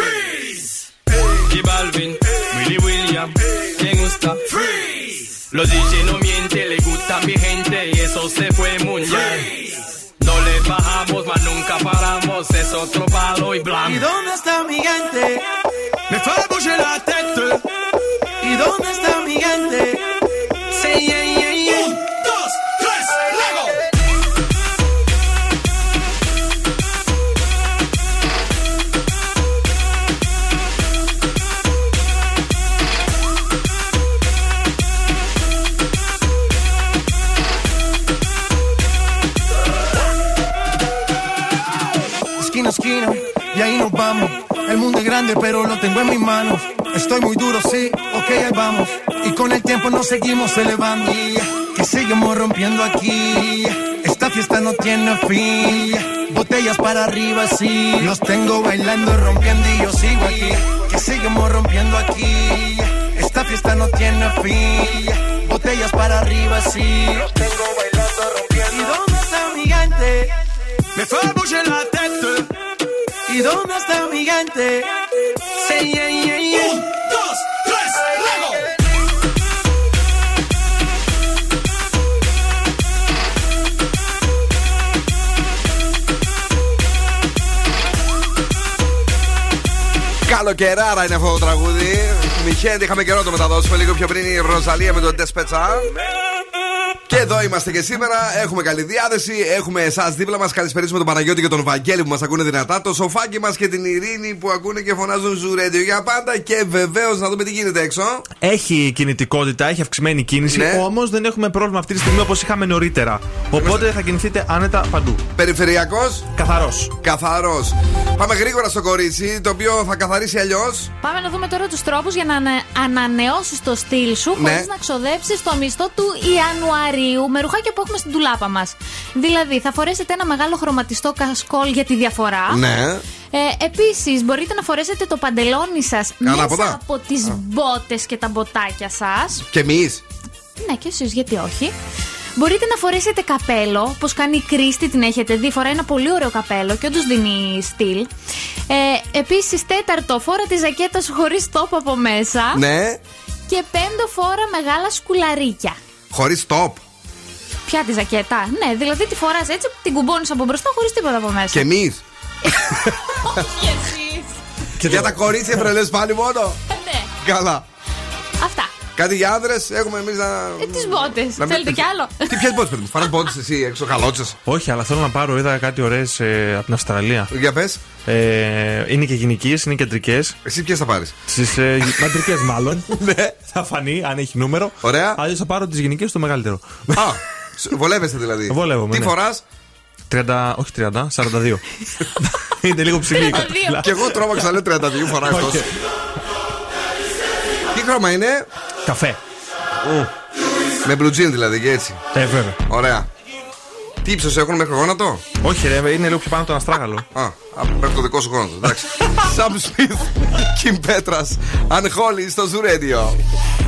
se le va a mí, que seguimos rompiendo aquí. Esta fiesta no tiene fin, botellas para arriba, sí. Los tengo bailando, rompiendo y yo sigo aquí. Que seguimos rompiendo aquí. Esta fiesta no tiene fin, botellas para arriba, sí. Los tengo bailando, rompiendo. ¿Y dónde está mi gigante? Me fue a la teta. ¿Y dónde está mi gigante? Sí, yeah, yeah, yeah. Uh. Καλο Καλοκαιράρα είναι αυτό το τραγούδι. Μιχέντη, είχαμε καιρό το μεταδώσουμε λίγο πιο πριν η Ροζαλία με τον Τεσπέτσα εδώ είμαστε και σήμερα. Έχουμε καλή διάθεση. Έχουμε εσάς δίπλα μας. Καλησπέρισουμε τον Παναγιώτη και τον Βαγγέλη που μας ακούνε δυνατά. Το σοφάκι μας και την Ειρήνη που ακούνε και φωνάζουν ζουρέντιο για πάντα. Και βεβαίως να δούμε τι γίνεται έξω. Έχει κινητικότητα, έχει αυξημένη κίνηση. Ναι. Όμως δεν έχουμε πρόβλημα αυτή τη στιγμή όπως είχαμε νωρίτερα. Οπότε θα κινηθείτε άνετα παντού. Περιφερειακός. Καθαρός. Καθαρός. Πάμε γρήγορα στο κορίτσι, το οποίο θα καθαρίσει αλλιώς. Πάμε να δούμε τώρα τους τρόπους για να ανα- ανανεώσεις το στυλ σου Ναι. χωρίς να ξοδέψεις το μισθό του Ιανουαρίου με ρουχάκια που έχουμε στην τουλάπα μας. Δηλαδή, θα φορέσετε ένα μεγάλο χρωματιστό κασκόλ για τη διαφορά. Ναι. Ε, Επίσης, μπορείτε να φορέσετε το παντελόνι σας μέσα Ανάποδα. από τις μπότες και τα μποτάκια σας. Και εμείς. Ναι, και εσείς, γιατί όχι. Μπορείτε να φορέσετε καπέλο, πώ κάνει η Κρίστη, την έχετε δει. Φοράει ένα πολύ ωραίο καπέλο και όντως δίνει στυλ. Ε, Επίσης, τέταρτο, φόρα τη ζακέτα σου χωρίς τόπο από μέσα. Ναι. Και πέμπτο, φόρα μεγάλα σκουλαρίκια. Χωρίς top. Ποια τη ζακέτα, ναι, δηλαδή τη φοράς έτσι, την κουμπώνεις από μπροστά χωρίς τίποτα από μέσα. Και εμεί. Όχι εσεί. Και για τα κορίτσια βρελέ πάλι μόνο. Ναι, Καλά. αυτά. Κάτι για άντρε έχουμε εμείς να. Ε, τις μπότες. Να μην- Θέλετε κι άλλο; Τι ποιες μπότες παίρνει, Φαρά μπότες εσύ έξω, καλότσες. Όχι, αλλά θέλω να πάρω, είδα κάτι ωραίες από την Αυστραλία. Για πες. Ε, είναι και γυναικείες, είναι κεντρικές. Εσύ ποιες θα πάρεις; Τις ε, μαντρικές, μάλλον. (laughs) ναι, θα φανεί αν έχει νούμερο. Ωραία. Αλλιώς θα πάρω τις γυναικείες το μεγαλύτερο. Α, (laughs) σ- βολεύεστε δηλαδή. Βολεύομαι, Τι ναι. φοράς; 30, όχι 30, 42. (laughs) είναι λίγο ψηλή. η 32. κοπέλα. Και εγώ τρόμαξα λέει 32 φορά αυτό. Όχι. Τι χρώμα είναι; Καφέ. Με blue jean δηλαδή και έτσι. Ε, βέβαια. Ωραία. Τι ύψος έχουν μέχρι γόνατο; Όχι, ρε, είναι λίγο πιο πάνω από τον αστράγαλο. Α, α, μέχρι το δικό σου γόνατο. Εντάξει. Σαμ Σμιθ, Κιμ Πέτρα, Ανχόλη στο Ζουρέντιο. Lucky,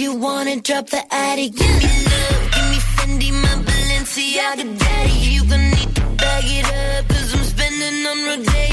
You wanna drop the attic, give me love, give me Fendi, my Balenciaga, daddy. You gon' need to bag it up, cause I'm spending on Rodeo.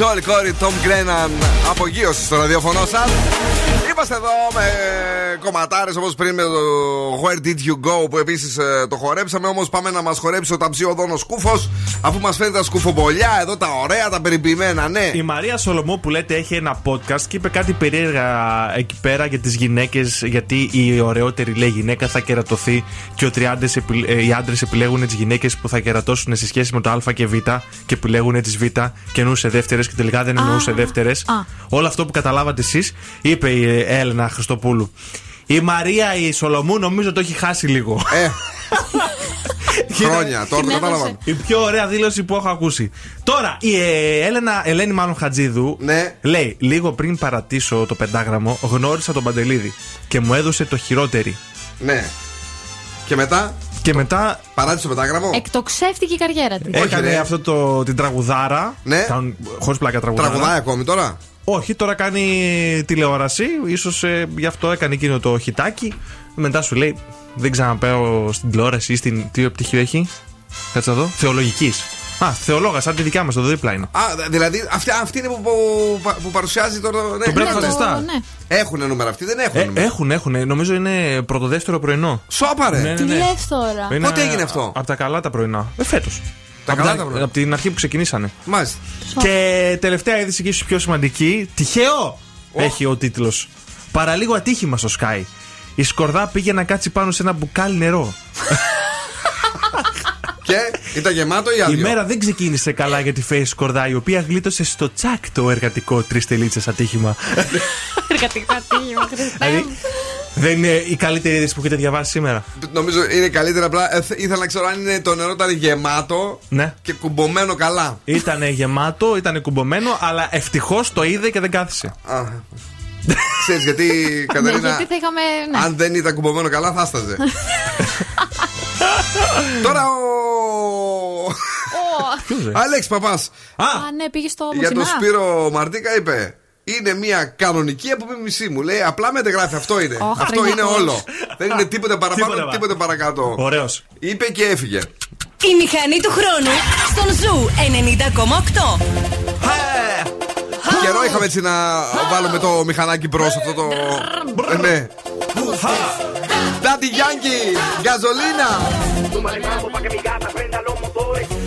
Τζόλ, κόρη Τόμ Γκρέναν, απογείωση στο ραδιοφωνό σας. Είμαστε εδώ με κομματάρες όπως πριν με το Where Did You Go που επίσης ε, το χορέψαμε. Όμως πάμε να μας χορέψει ο ταψίο δόνο σκούφο αφού μας φέρνει τα σκουφομπολιά εδώ, τα ωραία, τα περιποιημένα, ναι. Η Μαρία Σολομού που λέτε έχει ένα podcast και είπε κάτι περίεργα εκεί πέρα για τις γυναίκες. Γιατί η ωραιότερη λέει γυναίκα θα κερατωθεί και ότι ε, οι άντρες επιλέγουν τις γυναίκες που θα κερατώσουν σε σχέση με το Α και Β και επιλέγουν τις Β και σε δεύτερες τελικά δεν εννοούσε δεύτερες. Όλο αυτό που καταλάβατε εσείς, είπε η Έλενα Χριστοπούλου. Η Μαρία η Σολομού νομίζω το έχει χάσει λίγο. Ε. (laughs) Χρόνια, τώρα το κατάλαβα. Η πιο ωραία δήλωση που έχω ακούσει. Τώρα, η ε, Έλενα, Ελένη μάλλον Χατζίδου ναι. λέει: Λίγο πριν παρατήσω το πεντάγραμμο, γνώρισα τον Παντελίδη και μου έδωσε το χειρότερη. Ναι. Και μετά; Και μετά παράτησε το πεντάγραμμο. Εκτοξεύτηκε η καριέρα τη. έκανε ρε. αυτό το, την τραγουδάρα. Ναι. Χωρίς πλάκα τραγουδάρα. Τραγουδάει ακόμη τώρα; Όχι, τώρα κάνει τηλεόραση. σω ε, γι' αυτό έκανε εκείνο το χιτάκι. Μετά σου λέει: Δεν ξαναπέω στην τηλεόραση ή στην. Τι πτυχίο έχει. Κάτσε να δω. Θεολογικής. Α, θεολόγας, σαν τη δικιά μας, το δίπλα είναι. Α, δηλαδή αυτή, αυτή είναι που, που, που παρουσιάζει τώρα. Ναι. Το Breakfast Ναι, Star. το- ναι. Έχουν νούμερα αυτοί, δεν έχουν. Ε, νούμερα. έχουν, έχουν. Νομίζω είναι πρωτοδεύτερο πρωινό. Σώπα, ρε. Ναι, ναι, Τι ναι. λε τώρα. Είναι Πότε έγινε αυτό; Από τα καλά τα πρωινά. Ε, φέτος. Τα από, καλά τα πρωινά. από την αρχή που ξεκινήσανε. Μάλιστα. Και τελευταία είδηση και ίσως πιο σημαντική. Τυχαίο έχει ο τίτλος. Παραλίγο ατύχημα στο Sky. Η Σκορδά πήγε να κάτσει πάνω σε ένα μπουκάλι νερό. (laughs) Και ήταν γεμάτο ή Η άδειο. μέρα δεν ξεκίνησε καλά για τη Face Σκορδά, η οποία γλίτωσε στο τσακ το εργατικό τρεις τελίτσες ατύχημα. Εργατικά ατύχημα, Χριστέ δηλαδή, μου. δεν είναι η καλύτερη είδηση που έχετε διαβάσει σήμερα; Νομίζω είναι καλύτερα απλά. ε, θε- ήθελα να ξέρω αν είναι, το νερό ήταν γεμάτο Ναι. και κουμπωμένο καλά. Ήταν γεμάτο, ήταν κουμπωμένο, αλλά ευτυχώς το είδε και δεν κάθισε. Α. Ξέρεις γιατί, Ναι, Κατερίνα, γιατί θα είχαμε. ναι. αν δεν ήταν κουμπωμένο καλά θα σταζε. (laughs) Τώρα ο... Ω. Αλέξ Παπάς Α, Α, ναι, πήγε στο για τον Μουσιμά. Σπύρο Μαρτίκα είπε είναι μια κανονική απομίμησή μου. Λέει απλά μετεγράφει. Αυτό είναι. Ωχ, Αυτό ρε, είναι γεια. όλο. δεν είναι τίποτε παραπάνω, Τίποτα τίποτε, παρα- παρακάτω. Ωραίος. Είπε και έφυγε. Η μηχανή του χρόνου στον Zoo 90,8. Καιρό είχαμε έτσι να βάλουμε το μηχανάκι μπρος αυτό το. Ε, ναι. Daddy Yankee, gasolina. Súmale mambo pa' que mi gata prenda los motores.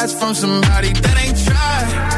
lies from somebody that ain't tried.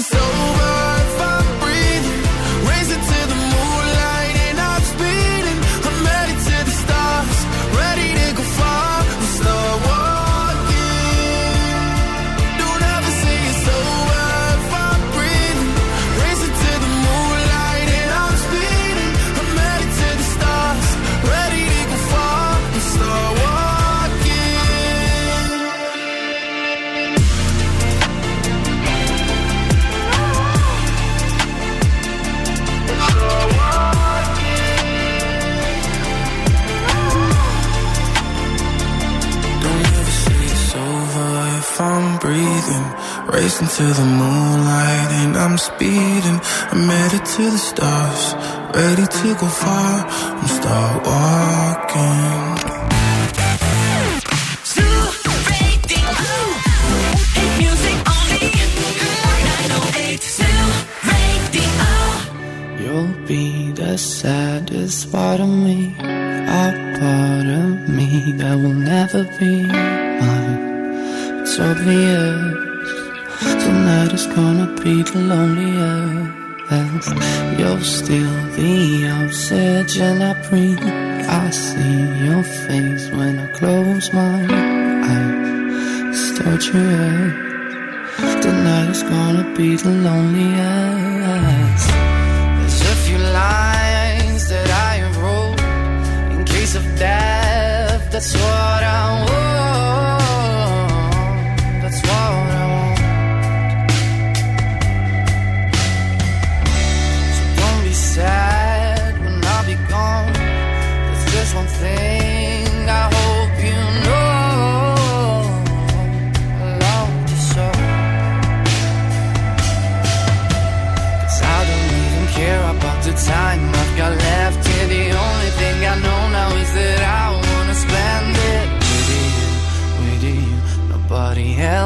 it's over. racing to the moonlight and I'm speeding. I'm headed to the stars, ready to go far. I'm start walking. You'll be the saddest part of me, a part of me that will never be mine. It's obvious. Tonight is gonna be the loneliest. You're still the obsession I breathe. I see your face when I close my eyes. Start your head. Tonight is gonna be the loneliest. There's a few lines that I wrote in case of death. That's why.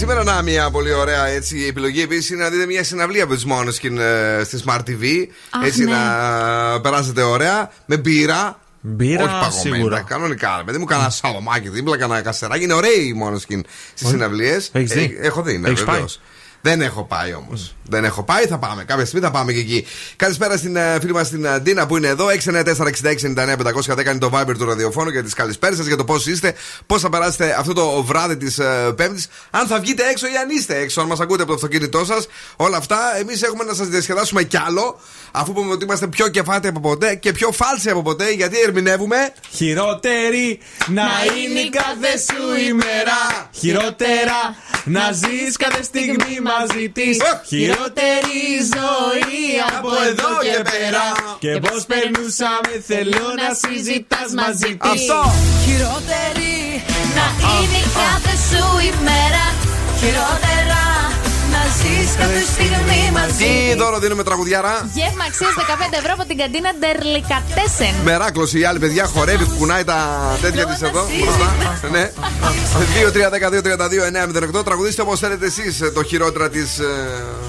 σήμερα, να μια πολύ ωραία έτσι, η επιλογή επίσης είναι να δείτε μια συναυλία από τις Måneskin ε, στη Smart TV. Αχ, έτσι ναι. να περάσετε ωραία με μπύρα. Μπύρα, Όχι παγωμένη, σίγουρα. κανονικά. ρε Παιδί μου, κανένα σαλομάκι δίπλα, κανένα καστεράκι. Είναι ωραίοι οι Måneskin στις Όχι. συναυλίες. Έχεις δει; έχω δει, ναι, Έχεις πάει; βεβαίως. Δεν έχω πάει όμως. Δεν έχω πάει, θα πάμε. Κάποια στιγμή θα πάμε και εκεί. Καλησπέρα στην ε, φίλη μας την ε, Ντίνα που είναι εδώ. 694-6699-510 είναι το Viber του ραδιοφώνου για τις καλησπέρες σας, για το πώς είστε, πώς θα περάσετε αυτό το βράδυ της Πέμπτης. Αν θα βγείτε έξω ή αν είστε έξω, αν μας ακούτε από το αυτοκίνητό σας. Όλα αυτά εμείς έχουμε να σας διασκεδάσουμε κι άλλο. Αφού πούμε ότι είμαστε πιο κεφάτε από ποτέ και πιο φάλσοι από ποτέ, γιατί ερμηνεύουμε. Χειρότερη να είναι η κάθε σου ημέρα. Χειρότερα να ζεις κάθε στιγμή μαζί της. Χειρότερη ζωή από εδώ και πέρα. Και πώς περνούσαμε, θέλω να συζητάς μαζί της. Αυτό! Χειρότερη να είναι η κάθε σου ημέρα. Χειρότερα να ζεις κάθε στιγμή μαζί. Τι δώρο δίνουμε τραγουδιάρα. Γεύμα αξίας 15 ευρώ από την καντίνα Ντερλικατέσεν. Μεράκλο η άλλη παιδιά χορεύει, κουνάει τα τέτοια της εδώ. μπροστά. Ναι. 2-3-10-2-32-9-08. Τραγουδίστε όπως θέλετε εσείς το χειρότερα της.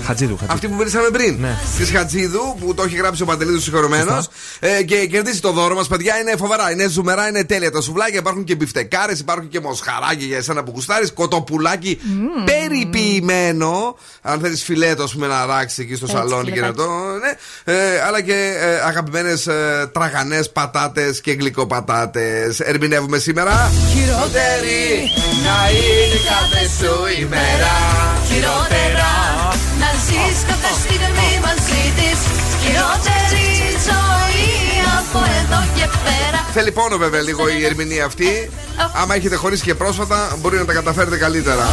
Χατζίδου, Αυτή που μιλήσαμε πριν. Ναι. Της Χατζίδου που το έχει γράψει ο Παντελίδου συγχωρεμένο. Ε, και κερδίσει το δώρο μας, παιδιά. Είναι φοβερά. Είναι ζουμερά, είναι τέλεια. Τα σουβλάκια υπάρχουν και μπιφτεκάρες, υπάρχουν και μοσχαράκια για εσένα που γουστάρεις. Κοτοπουλάκι περιποιημένο. Αν θέλει φιλέτο, α πούμε, να ράξει εκεί στο Έτσι, σαλόνι και να το. Ναι. Ε, αλλά και ε, αγαπημένε ε, τραγανέ πατάτε και γλυκοπατάτε. Ερμηνεύουμε σήμερα. Χειρότερη να είναι κάθε σου ημέρα. Χειρότερα να ζεις κάθε στιγμή μαζί της. Χειρότερη ζωή από εδώ και πέρα. Θέλει πόνο βέβαια λίγο η ερμηνεία αυτή. Άμα έχετε χωρίσει και πρόσφατα, μπορεί να τα καταφέρετε καλύτερα.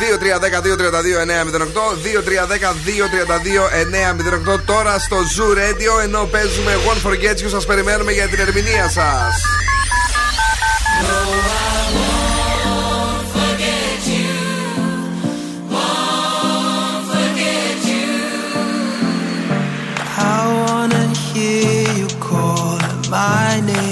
2-3-10-2-32-9-08 2-3-10-2-32-9-08 Τώρα στο Zoo Radio ενώ παίζουμε One Forget You Σας περιμένουμε για την ερμηνεία σας. I wanna hear you call my name.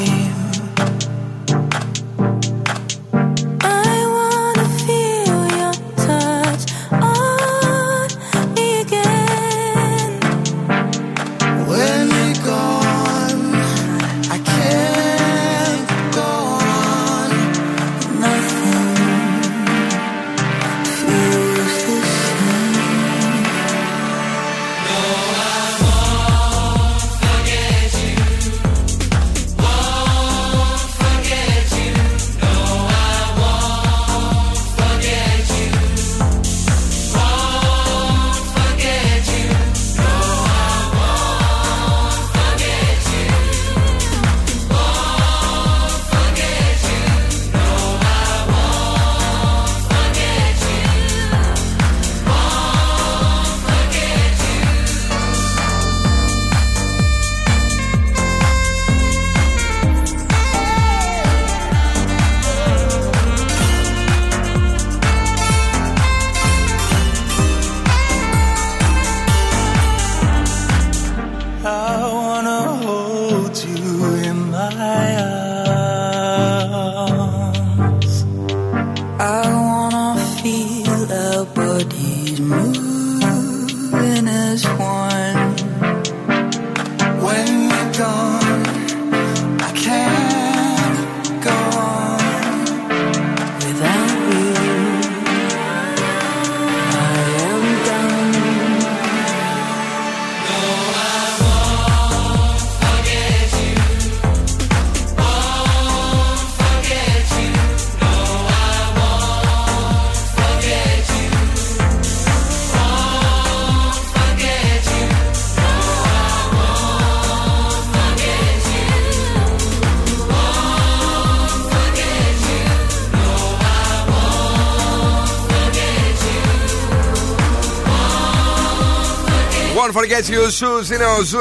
Forget You Shoes είναι ο Zoo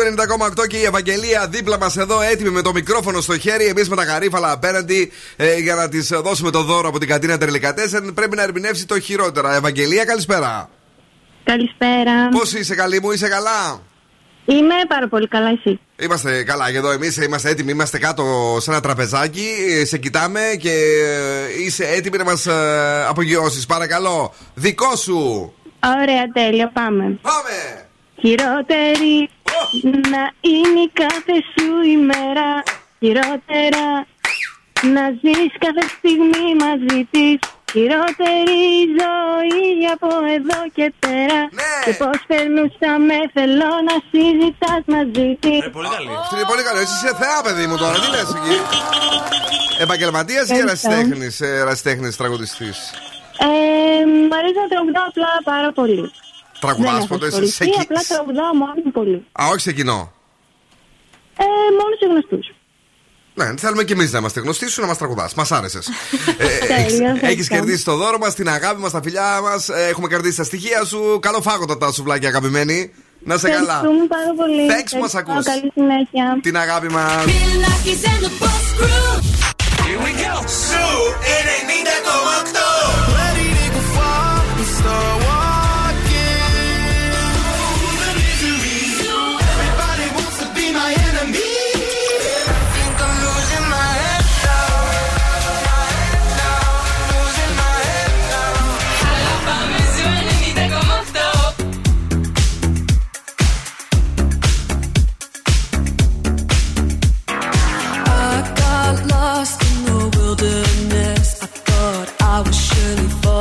90,8 και η Ευαγγελία δίπλα μας εδώ έτοιμη με το μικρόφωνο στο χέρι. Εμείς με τα γαρίφαλα απέναντι ε, για να της δώσουμε το δώρο από την κατίνα ντελικατέσεν. Πρέπει να ερμηνεύσει το χειρότερα. Ευαγγελία, καλησπέρα. Καλησπέρα. Πώς είσαι, καλή μου, είσαι καλά; Είμαι πάρα πολύ καλά, εσύ. Είμαστε καλά και εδώ εμείς είμαστε έτοιμοι, είμαστε κάτω σε ένα τραπεζάκι. ε, Σε κοιτάμε και ε, είσαι έτοιμη να μας απογειώσεις. Παρακαλώ, δικό σου. Ωραία, τέλεια, πάμε. Πάμε! Χειρότερη να είναι η κάθε σου ημέρα. Χειρότερα να ζεις κάθε στιγμή μαζί της. Χειρότερη ζωή από εδώ και πέρα. Και πώς περνούσαμε θέλω να συζητάς μαζί της. Πολύ καλή. Αυτή είναι πολύ καλή. Εσύ είσαι θεά, παιδί μου τώρα. Τι λες εκεί; Επαγγελματίας ή Ευχαριστώ. ερασιτέχνης ερασιτέχνης τραγουδιστής; Ε, μ' αρέσει να τραγουδάω απλά πάρα πολύ. Τραγουδάς Δεν έχω ποτέ σε- ασχοληθεί, σε κι- απλά τραγουδάω μόνο μου πολύ. Α, όχι σε κοινό. Ε, μόνο σε γνωστούς. Ναι, θέλουμε κι εμείς να είμαστε γνωστοί σου να μας τραγουδάς. Μας άρεσες. (laughs) Τέλεια, Έχει ευχαριστώ. κερδίσει το δώρο μας, την αγάπη μας, τα φιλιά μας. Έχουμε κερδίσει τα στοιχεία σου. Καλό φάγοντα τα σουβλάκια, αγαπημένοι. Να σε καλά. Ευχαριστούμε πάρα πολύ. Thanks που μας Ευχαριστώ, ακούς. Καλή συνέχεια. Την αγάπη μας. Here we go. Σου 90,8.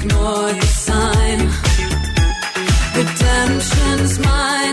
Ignore the sign. Redemption's mine.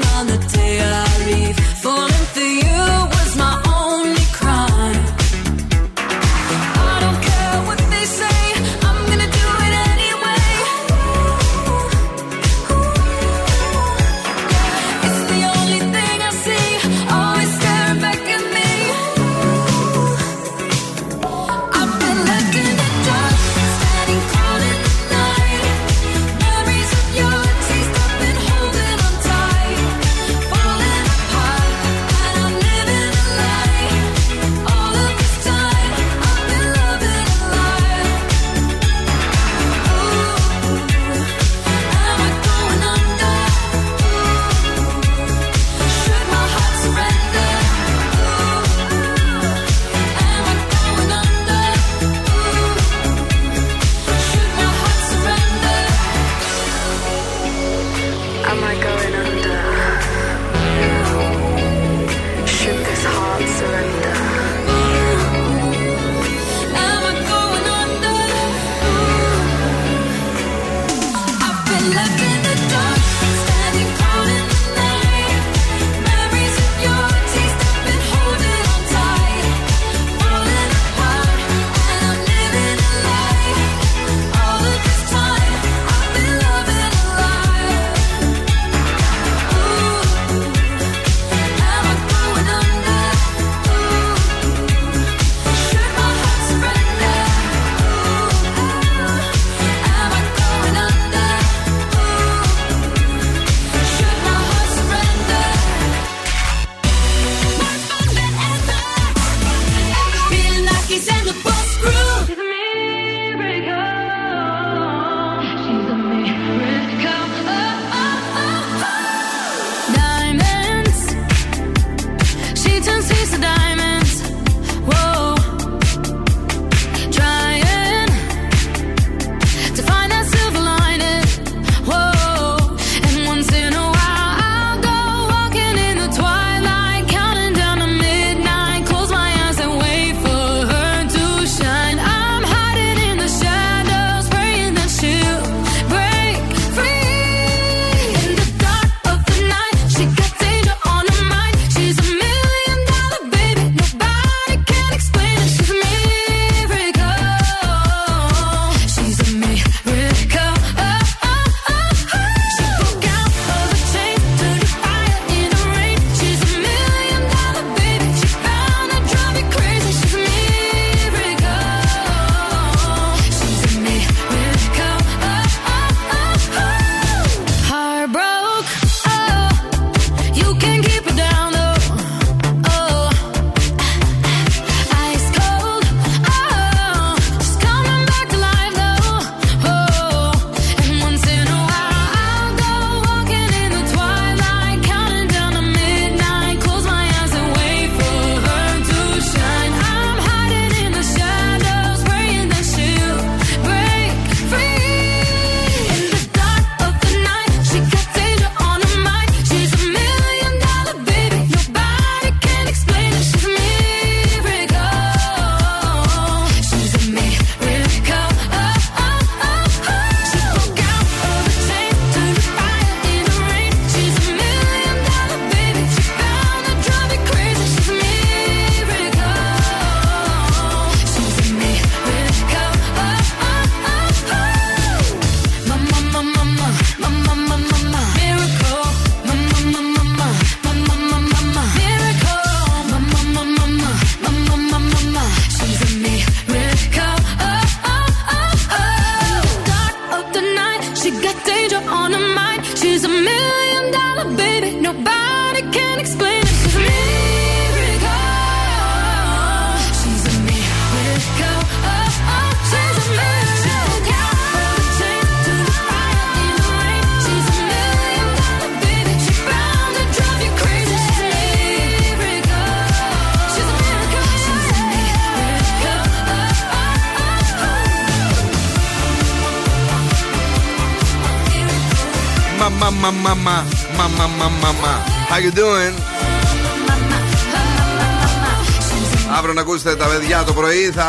Πρωί. Θα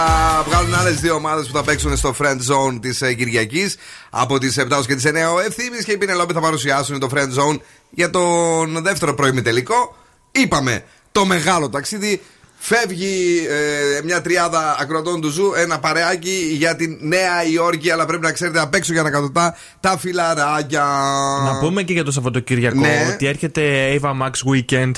βγάλουν άλλες δύο ομάδες που θα παίξουν στο Friend Zone της Κυριακής. Από τις 7 ως και τις 9 ο Ευθύμης και η Πηνελόπη θα παρουσιάσουν το Friend Zone για τον δεύτερο προημιτελικό. Είπαμε το μεγάλο ταξίδι. Φεύγει ε, μια τριάδα ακροατών του Zoo, ένα παρεάκι για την Νέα Υόρκη. Αλλά πρέπει να ξέρετε απ' έξω για να κατωτά τα φιλαράκια. Να πούμε και για το Σαββατοκύριακο Ναι. ότι έρχεται Ava Max Weekend.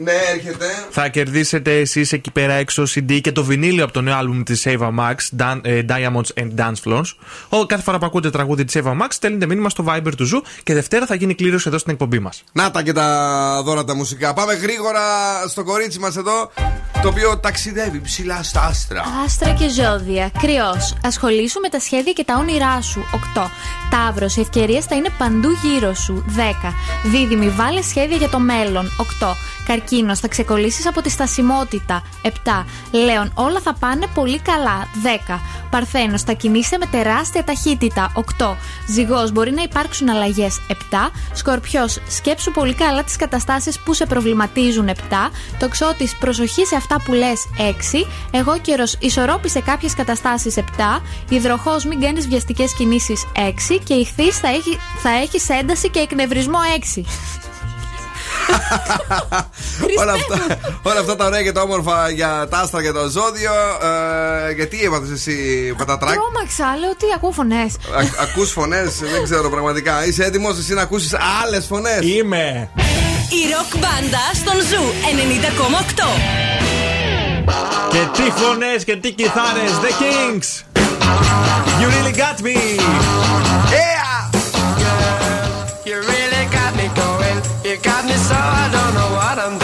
Ναι, έρχεται. Θα κερδίσετε εσείς εκεί πέρα έξω CD και το βινίλιο από το νέο άλμπουμ της Ava Max, Dan- ε, Diamonds and Dancefloors. Ο, κάθε φορά που ακούτε τραγούδι της Ava Max, στέλνετε μήνυμα στο Viber του Zoo και Δευτέρα θα γίνει κλήρωση εδώ στην εκπομπή μας. Να τα και τα δώρα τα μουσικά. Πάμε γρήγορα στο κορίτσι μας εδώ, το οποίο ταξιδεύει ψηλά στα άστρα. Άστρα και ζώδια. Κριός. Ασχολήσου με τα σχέδια και τα όνειρά σου. 8. Ταύρος. Οι ευκαιρίες θα είναι παντού γύρω σου. 10. Δίδυμη. Βάλε σχέδια για το μέλλον. 8. Καρκίνο. Θα ξεκολλήσεις από τη στασιμότητα. 7. Λέων. Όλα θα πάνε πολύ καλά. 10. Παρθένος. Θα κινείσαι με τεράστια ταχύτητα. 8. Ζυγός. Μπορεί να υπάρξουν αλλαγές. 7. Σκορπιός. Σκέψου πολύ καλά τις καταστάσεις που σε προβληματίζουν. 7. Τοξότης. Προσοχή σε αυτά που λες. 6. Εγώ καιρο. Ισορρόπησε κάποιες καταστάσεις. 7. Υδροχός. Μην κάνεις βιαστικές κινήσεις. 6. Και ηχθεί θα έχει θα έχεις ένταση και εκνευρισμό. 6. Όλα, αυτά, όλα αυτά τα ωραία και τα όμορφα για τα άστρα και το ζώδιο. Ε, γιατί έβαλε εσύ πατατράκ. Τρόμαξα. Λέω τι ακούω φωνές. Ακούς φωνές, δεν ξέρω πραγματικά. Είσαι έτοιμος εσύ να ακούσεις άλλες φωνές; Είμαι. Η ροκ μπάντα στον Zoo 90,8. Και τι φωνές και τι κιθάρες, The Kinks! You really got me! Yeah! Got me so I don't know what I'm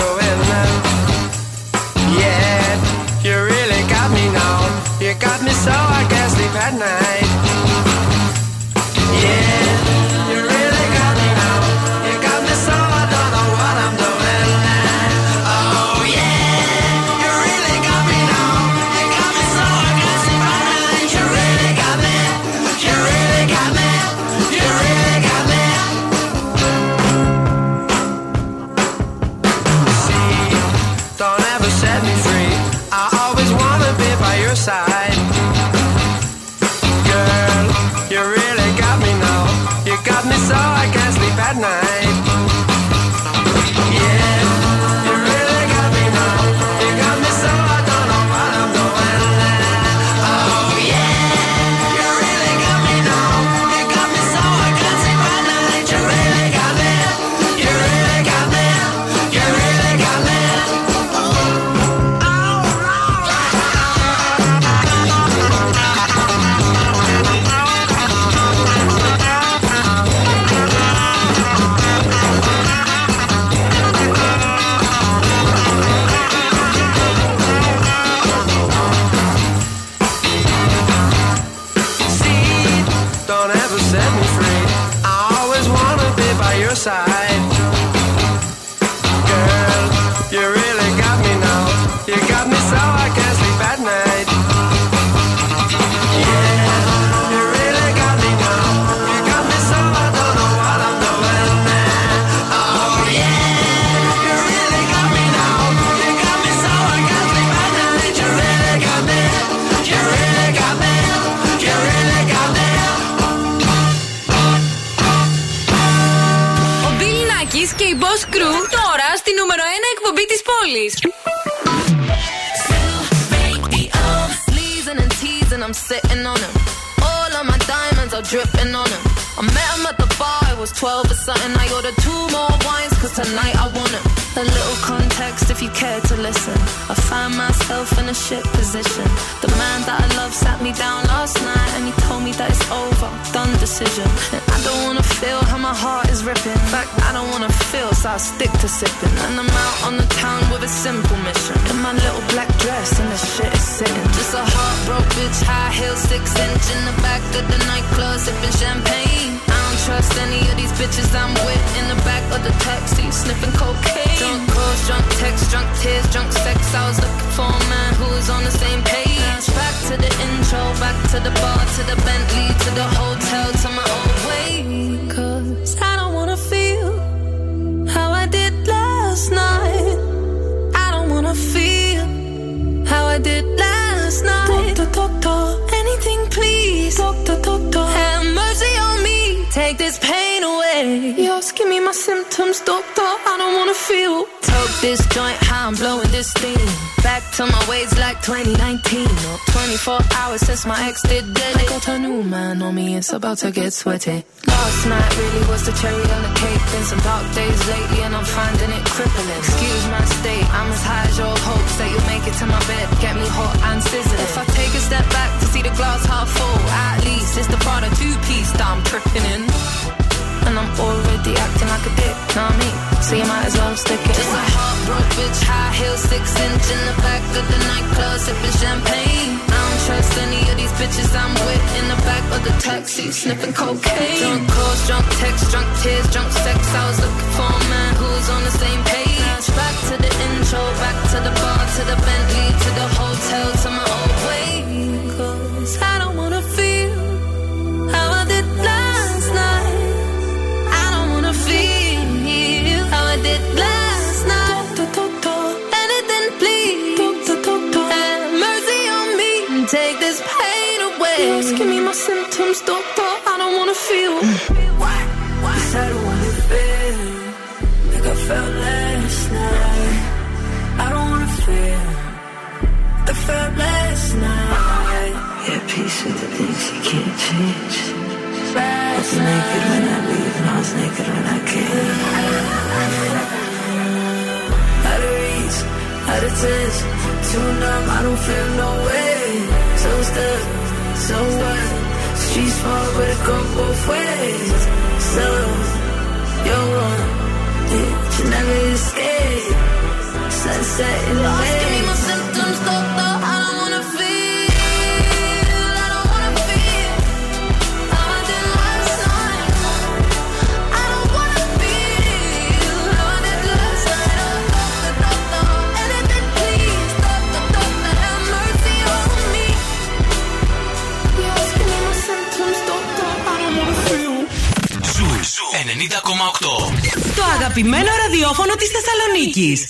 about to get sweaty. Last night really was the cherry on the cake. Been some dark days lately, and I'm finding it crippling. Excuse my state, I'm as high as your hopes that you'll make it to my bed. Get me hot and sizzling. If I take a step back to see the glass half full, at least it's the Prada two piece that I'm tripping in. And I'm already acting like a dick, know what I mean? So you might as well stick it. Just a heartbroken bitch, high heels, six inch in the back of the nightclub, sipping champagne. Trust any of these bitches I'm with in the back of the taxi, sniffing cocaine. Drunk calls, drunk texts, drunk tears, drunk sex. I was looking for a man who's on the same page. Back to the intro, back to the bar, to the Bentley, to the hotel, to my old symptoms, doctor. I don't wanna feel. Why? Why? I don't wanna feel like I felt last night. I don't wanna feel like I felt last night. Yeah, peace with the things you can't change. I Last was naked when I leave and I was naked when I came. Out of reach, out of touch, too numb, I don't feel no way. So stuck, so what? Street small, but it go both ways. So, you're one, yeah, you never escape. Sunset in the way. Give me my symptoms, Το αγαπημένο ραδιόφωνο της Θεσσαλονίκης.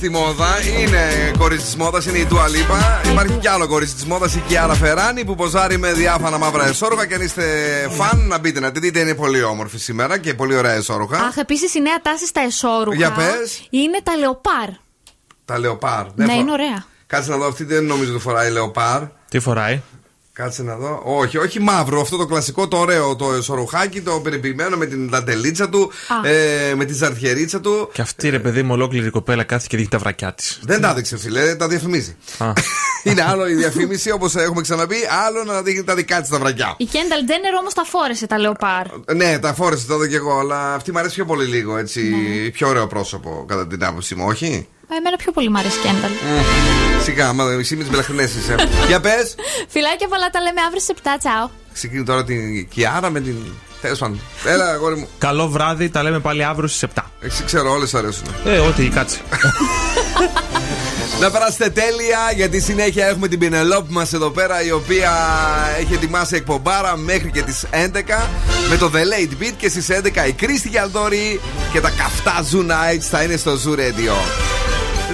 Στη μόδα, είναι κορίτσι της μόδας, είναι η Dua Lipa. Υπάρχει κι άλλο κορίτσι της μόδας, η Kiara Ferrani, που ποζάρει με διάφανα μαύρα εσόρουχα. Και αν είστε φαν, να μπείτε να τη δείτε, είναι πολύ όμορφη σήμερα και πολύ ωραία εσόρουχα. Αχ, επίσης η νέα τάση στα εσόρουχα. Για πες. Είναι τα λεοπάρ. Τα λεοπάρ. Ναι, φο- είναι ωραία. Κάτσε να δω, αυτή δεν νομίζω ότι φοράει λεοπάρ. Τι φοράει; Κάτσε να δω. Όχι, όχι μαύρο. Αυτό το κλασικό, το ωραίο, το εσωρουχάκι, το περιποιημένο με την δαντελίτσα του, Α. ε, με τη ζαρτιερίτσα του. Και αυτή ρε παιδί μου, ολόκληρη η κοπέλα κάθεται και δείχνει τα βρακιά της. Δεν τα έδειξε, φίλε, τα διαφημίζει. (laughs) Είναι άλλο η διαφήμιση, όπως έχουμε ξαναπεί, άλλο να δείχνει τα δικά της τα βρακιά. Η Κένταλ Τζένερ όμως τα φόρεσε τα λεοπάρ. Ναι, τα φόρεσε το εδώ και εγώ, αλλά αυτή μου αρέσει πιο πολύ λίγο, έτσι. Ναι. Πιο ωραίο πρόσωπο, κατά την άποψή μου, όχι; Ε, Εμένα πιο πολύ μου αρέσει η Κένταλ. Σιγά, μα εσύ με τις μπελαχρινέ είσαι. (laughs) Για πες. Φιλάκια πολλά, τα λέμε αύριο σε 7. Τσάω. Συγκρίνει τώρα την Κιάρα με την. Τέλος πάντων. Έλα, αγόρι μου. Καλό βράδυ, τα λέμε πάλι αύριο στις 7. Εσύ ξέρω, όλες αρέσουν. Ε, ό,τι κάτσε. Να περάσετε τέλεια, γιατί συνέχεια έχουμε την Πινελόπη μας εδώ πέρα, η οποία έχει ετοιμάσει εκπομπάρα μέχρι και τις 11 με το The Late Beat και στις 11 η Κρίστη Γιαλδόρη και τα καυτά Zoo Nights θα είναι στο Zoo Radio.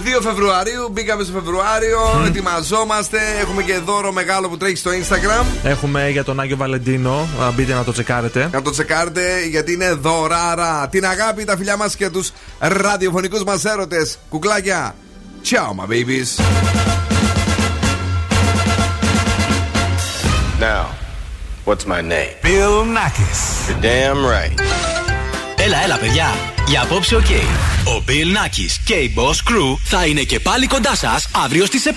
2 Φεβρουαρίου, μπήκαμε στο Φεβρουάριο, ετοιμαζόμαστε. Έχουμε και δώρο μεγάλο που τρέχει στο Instagram. Έχουμε για τον Άγιο Βαλεντίνο, α, μπείτε να το τσεκάρετε. Να το τσεκάρετε γιατί είναι δωράρα. Την αγάπη, τα φιλιά μας και τους ραδιοφωνικούς μας έρωτες. Κουκλάκια. Ciao, my babies. Now, what's my name? Bill Nakis. You're damn right. Έλα, έλα, παιδιά. Για απόψε, οκ. Ο Bill Nackis και η Boss Crew θα είναι και πάλι κοντά σας αύριο στις 7.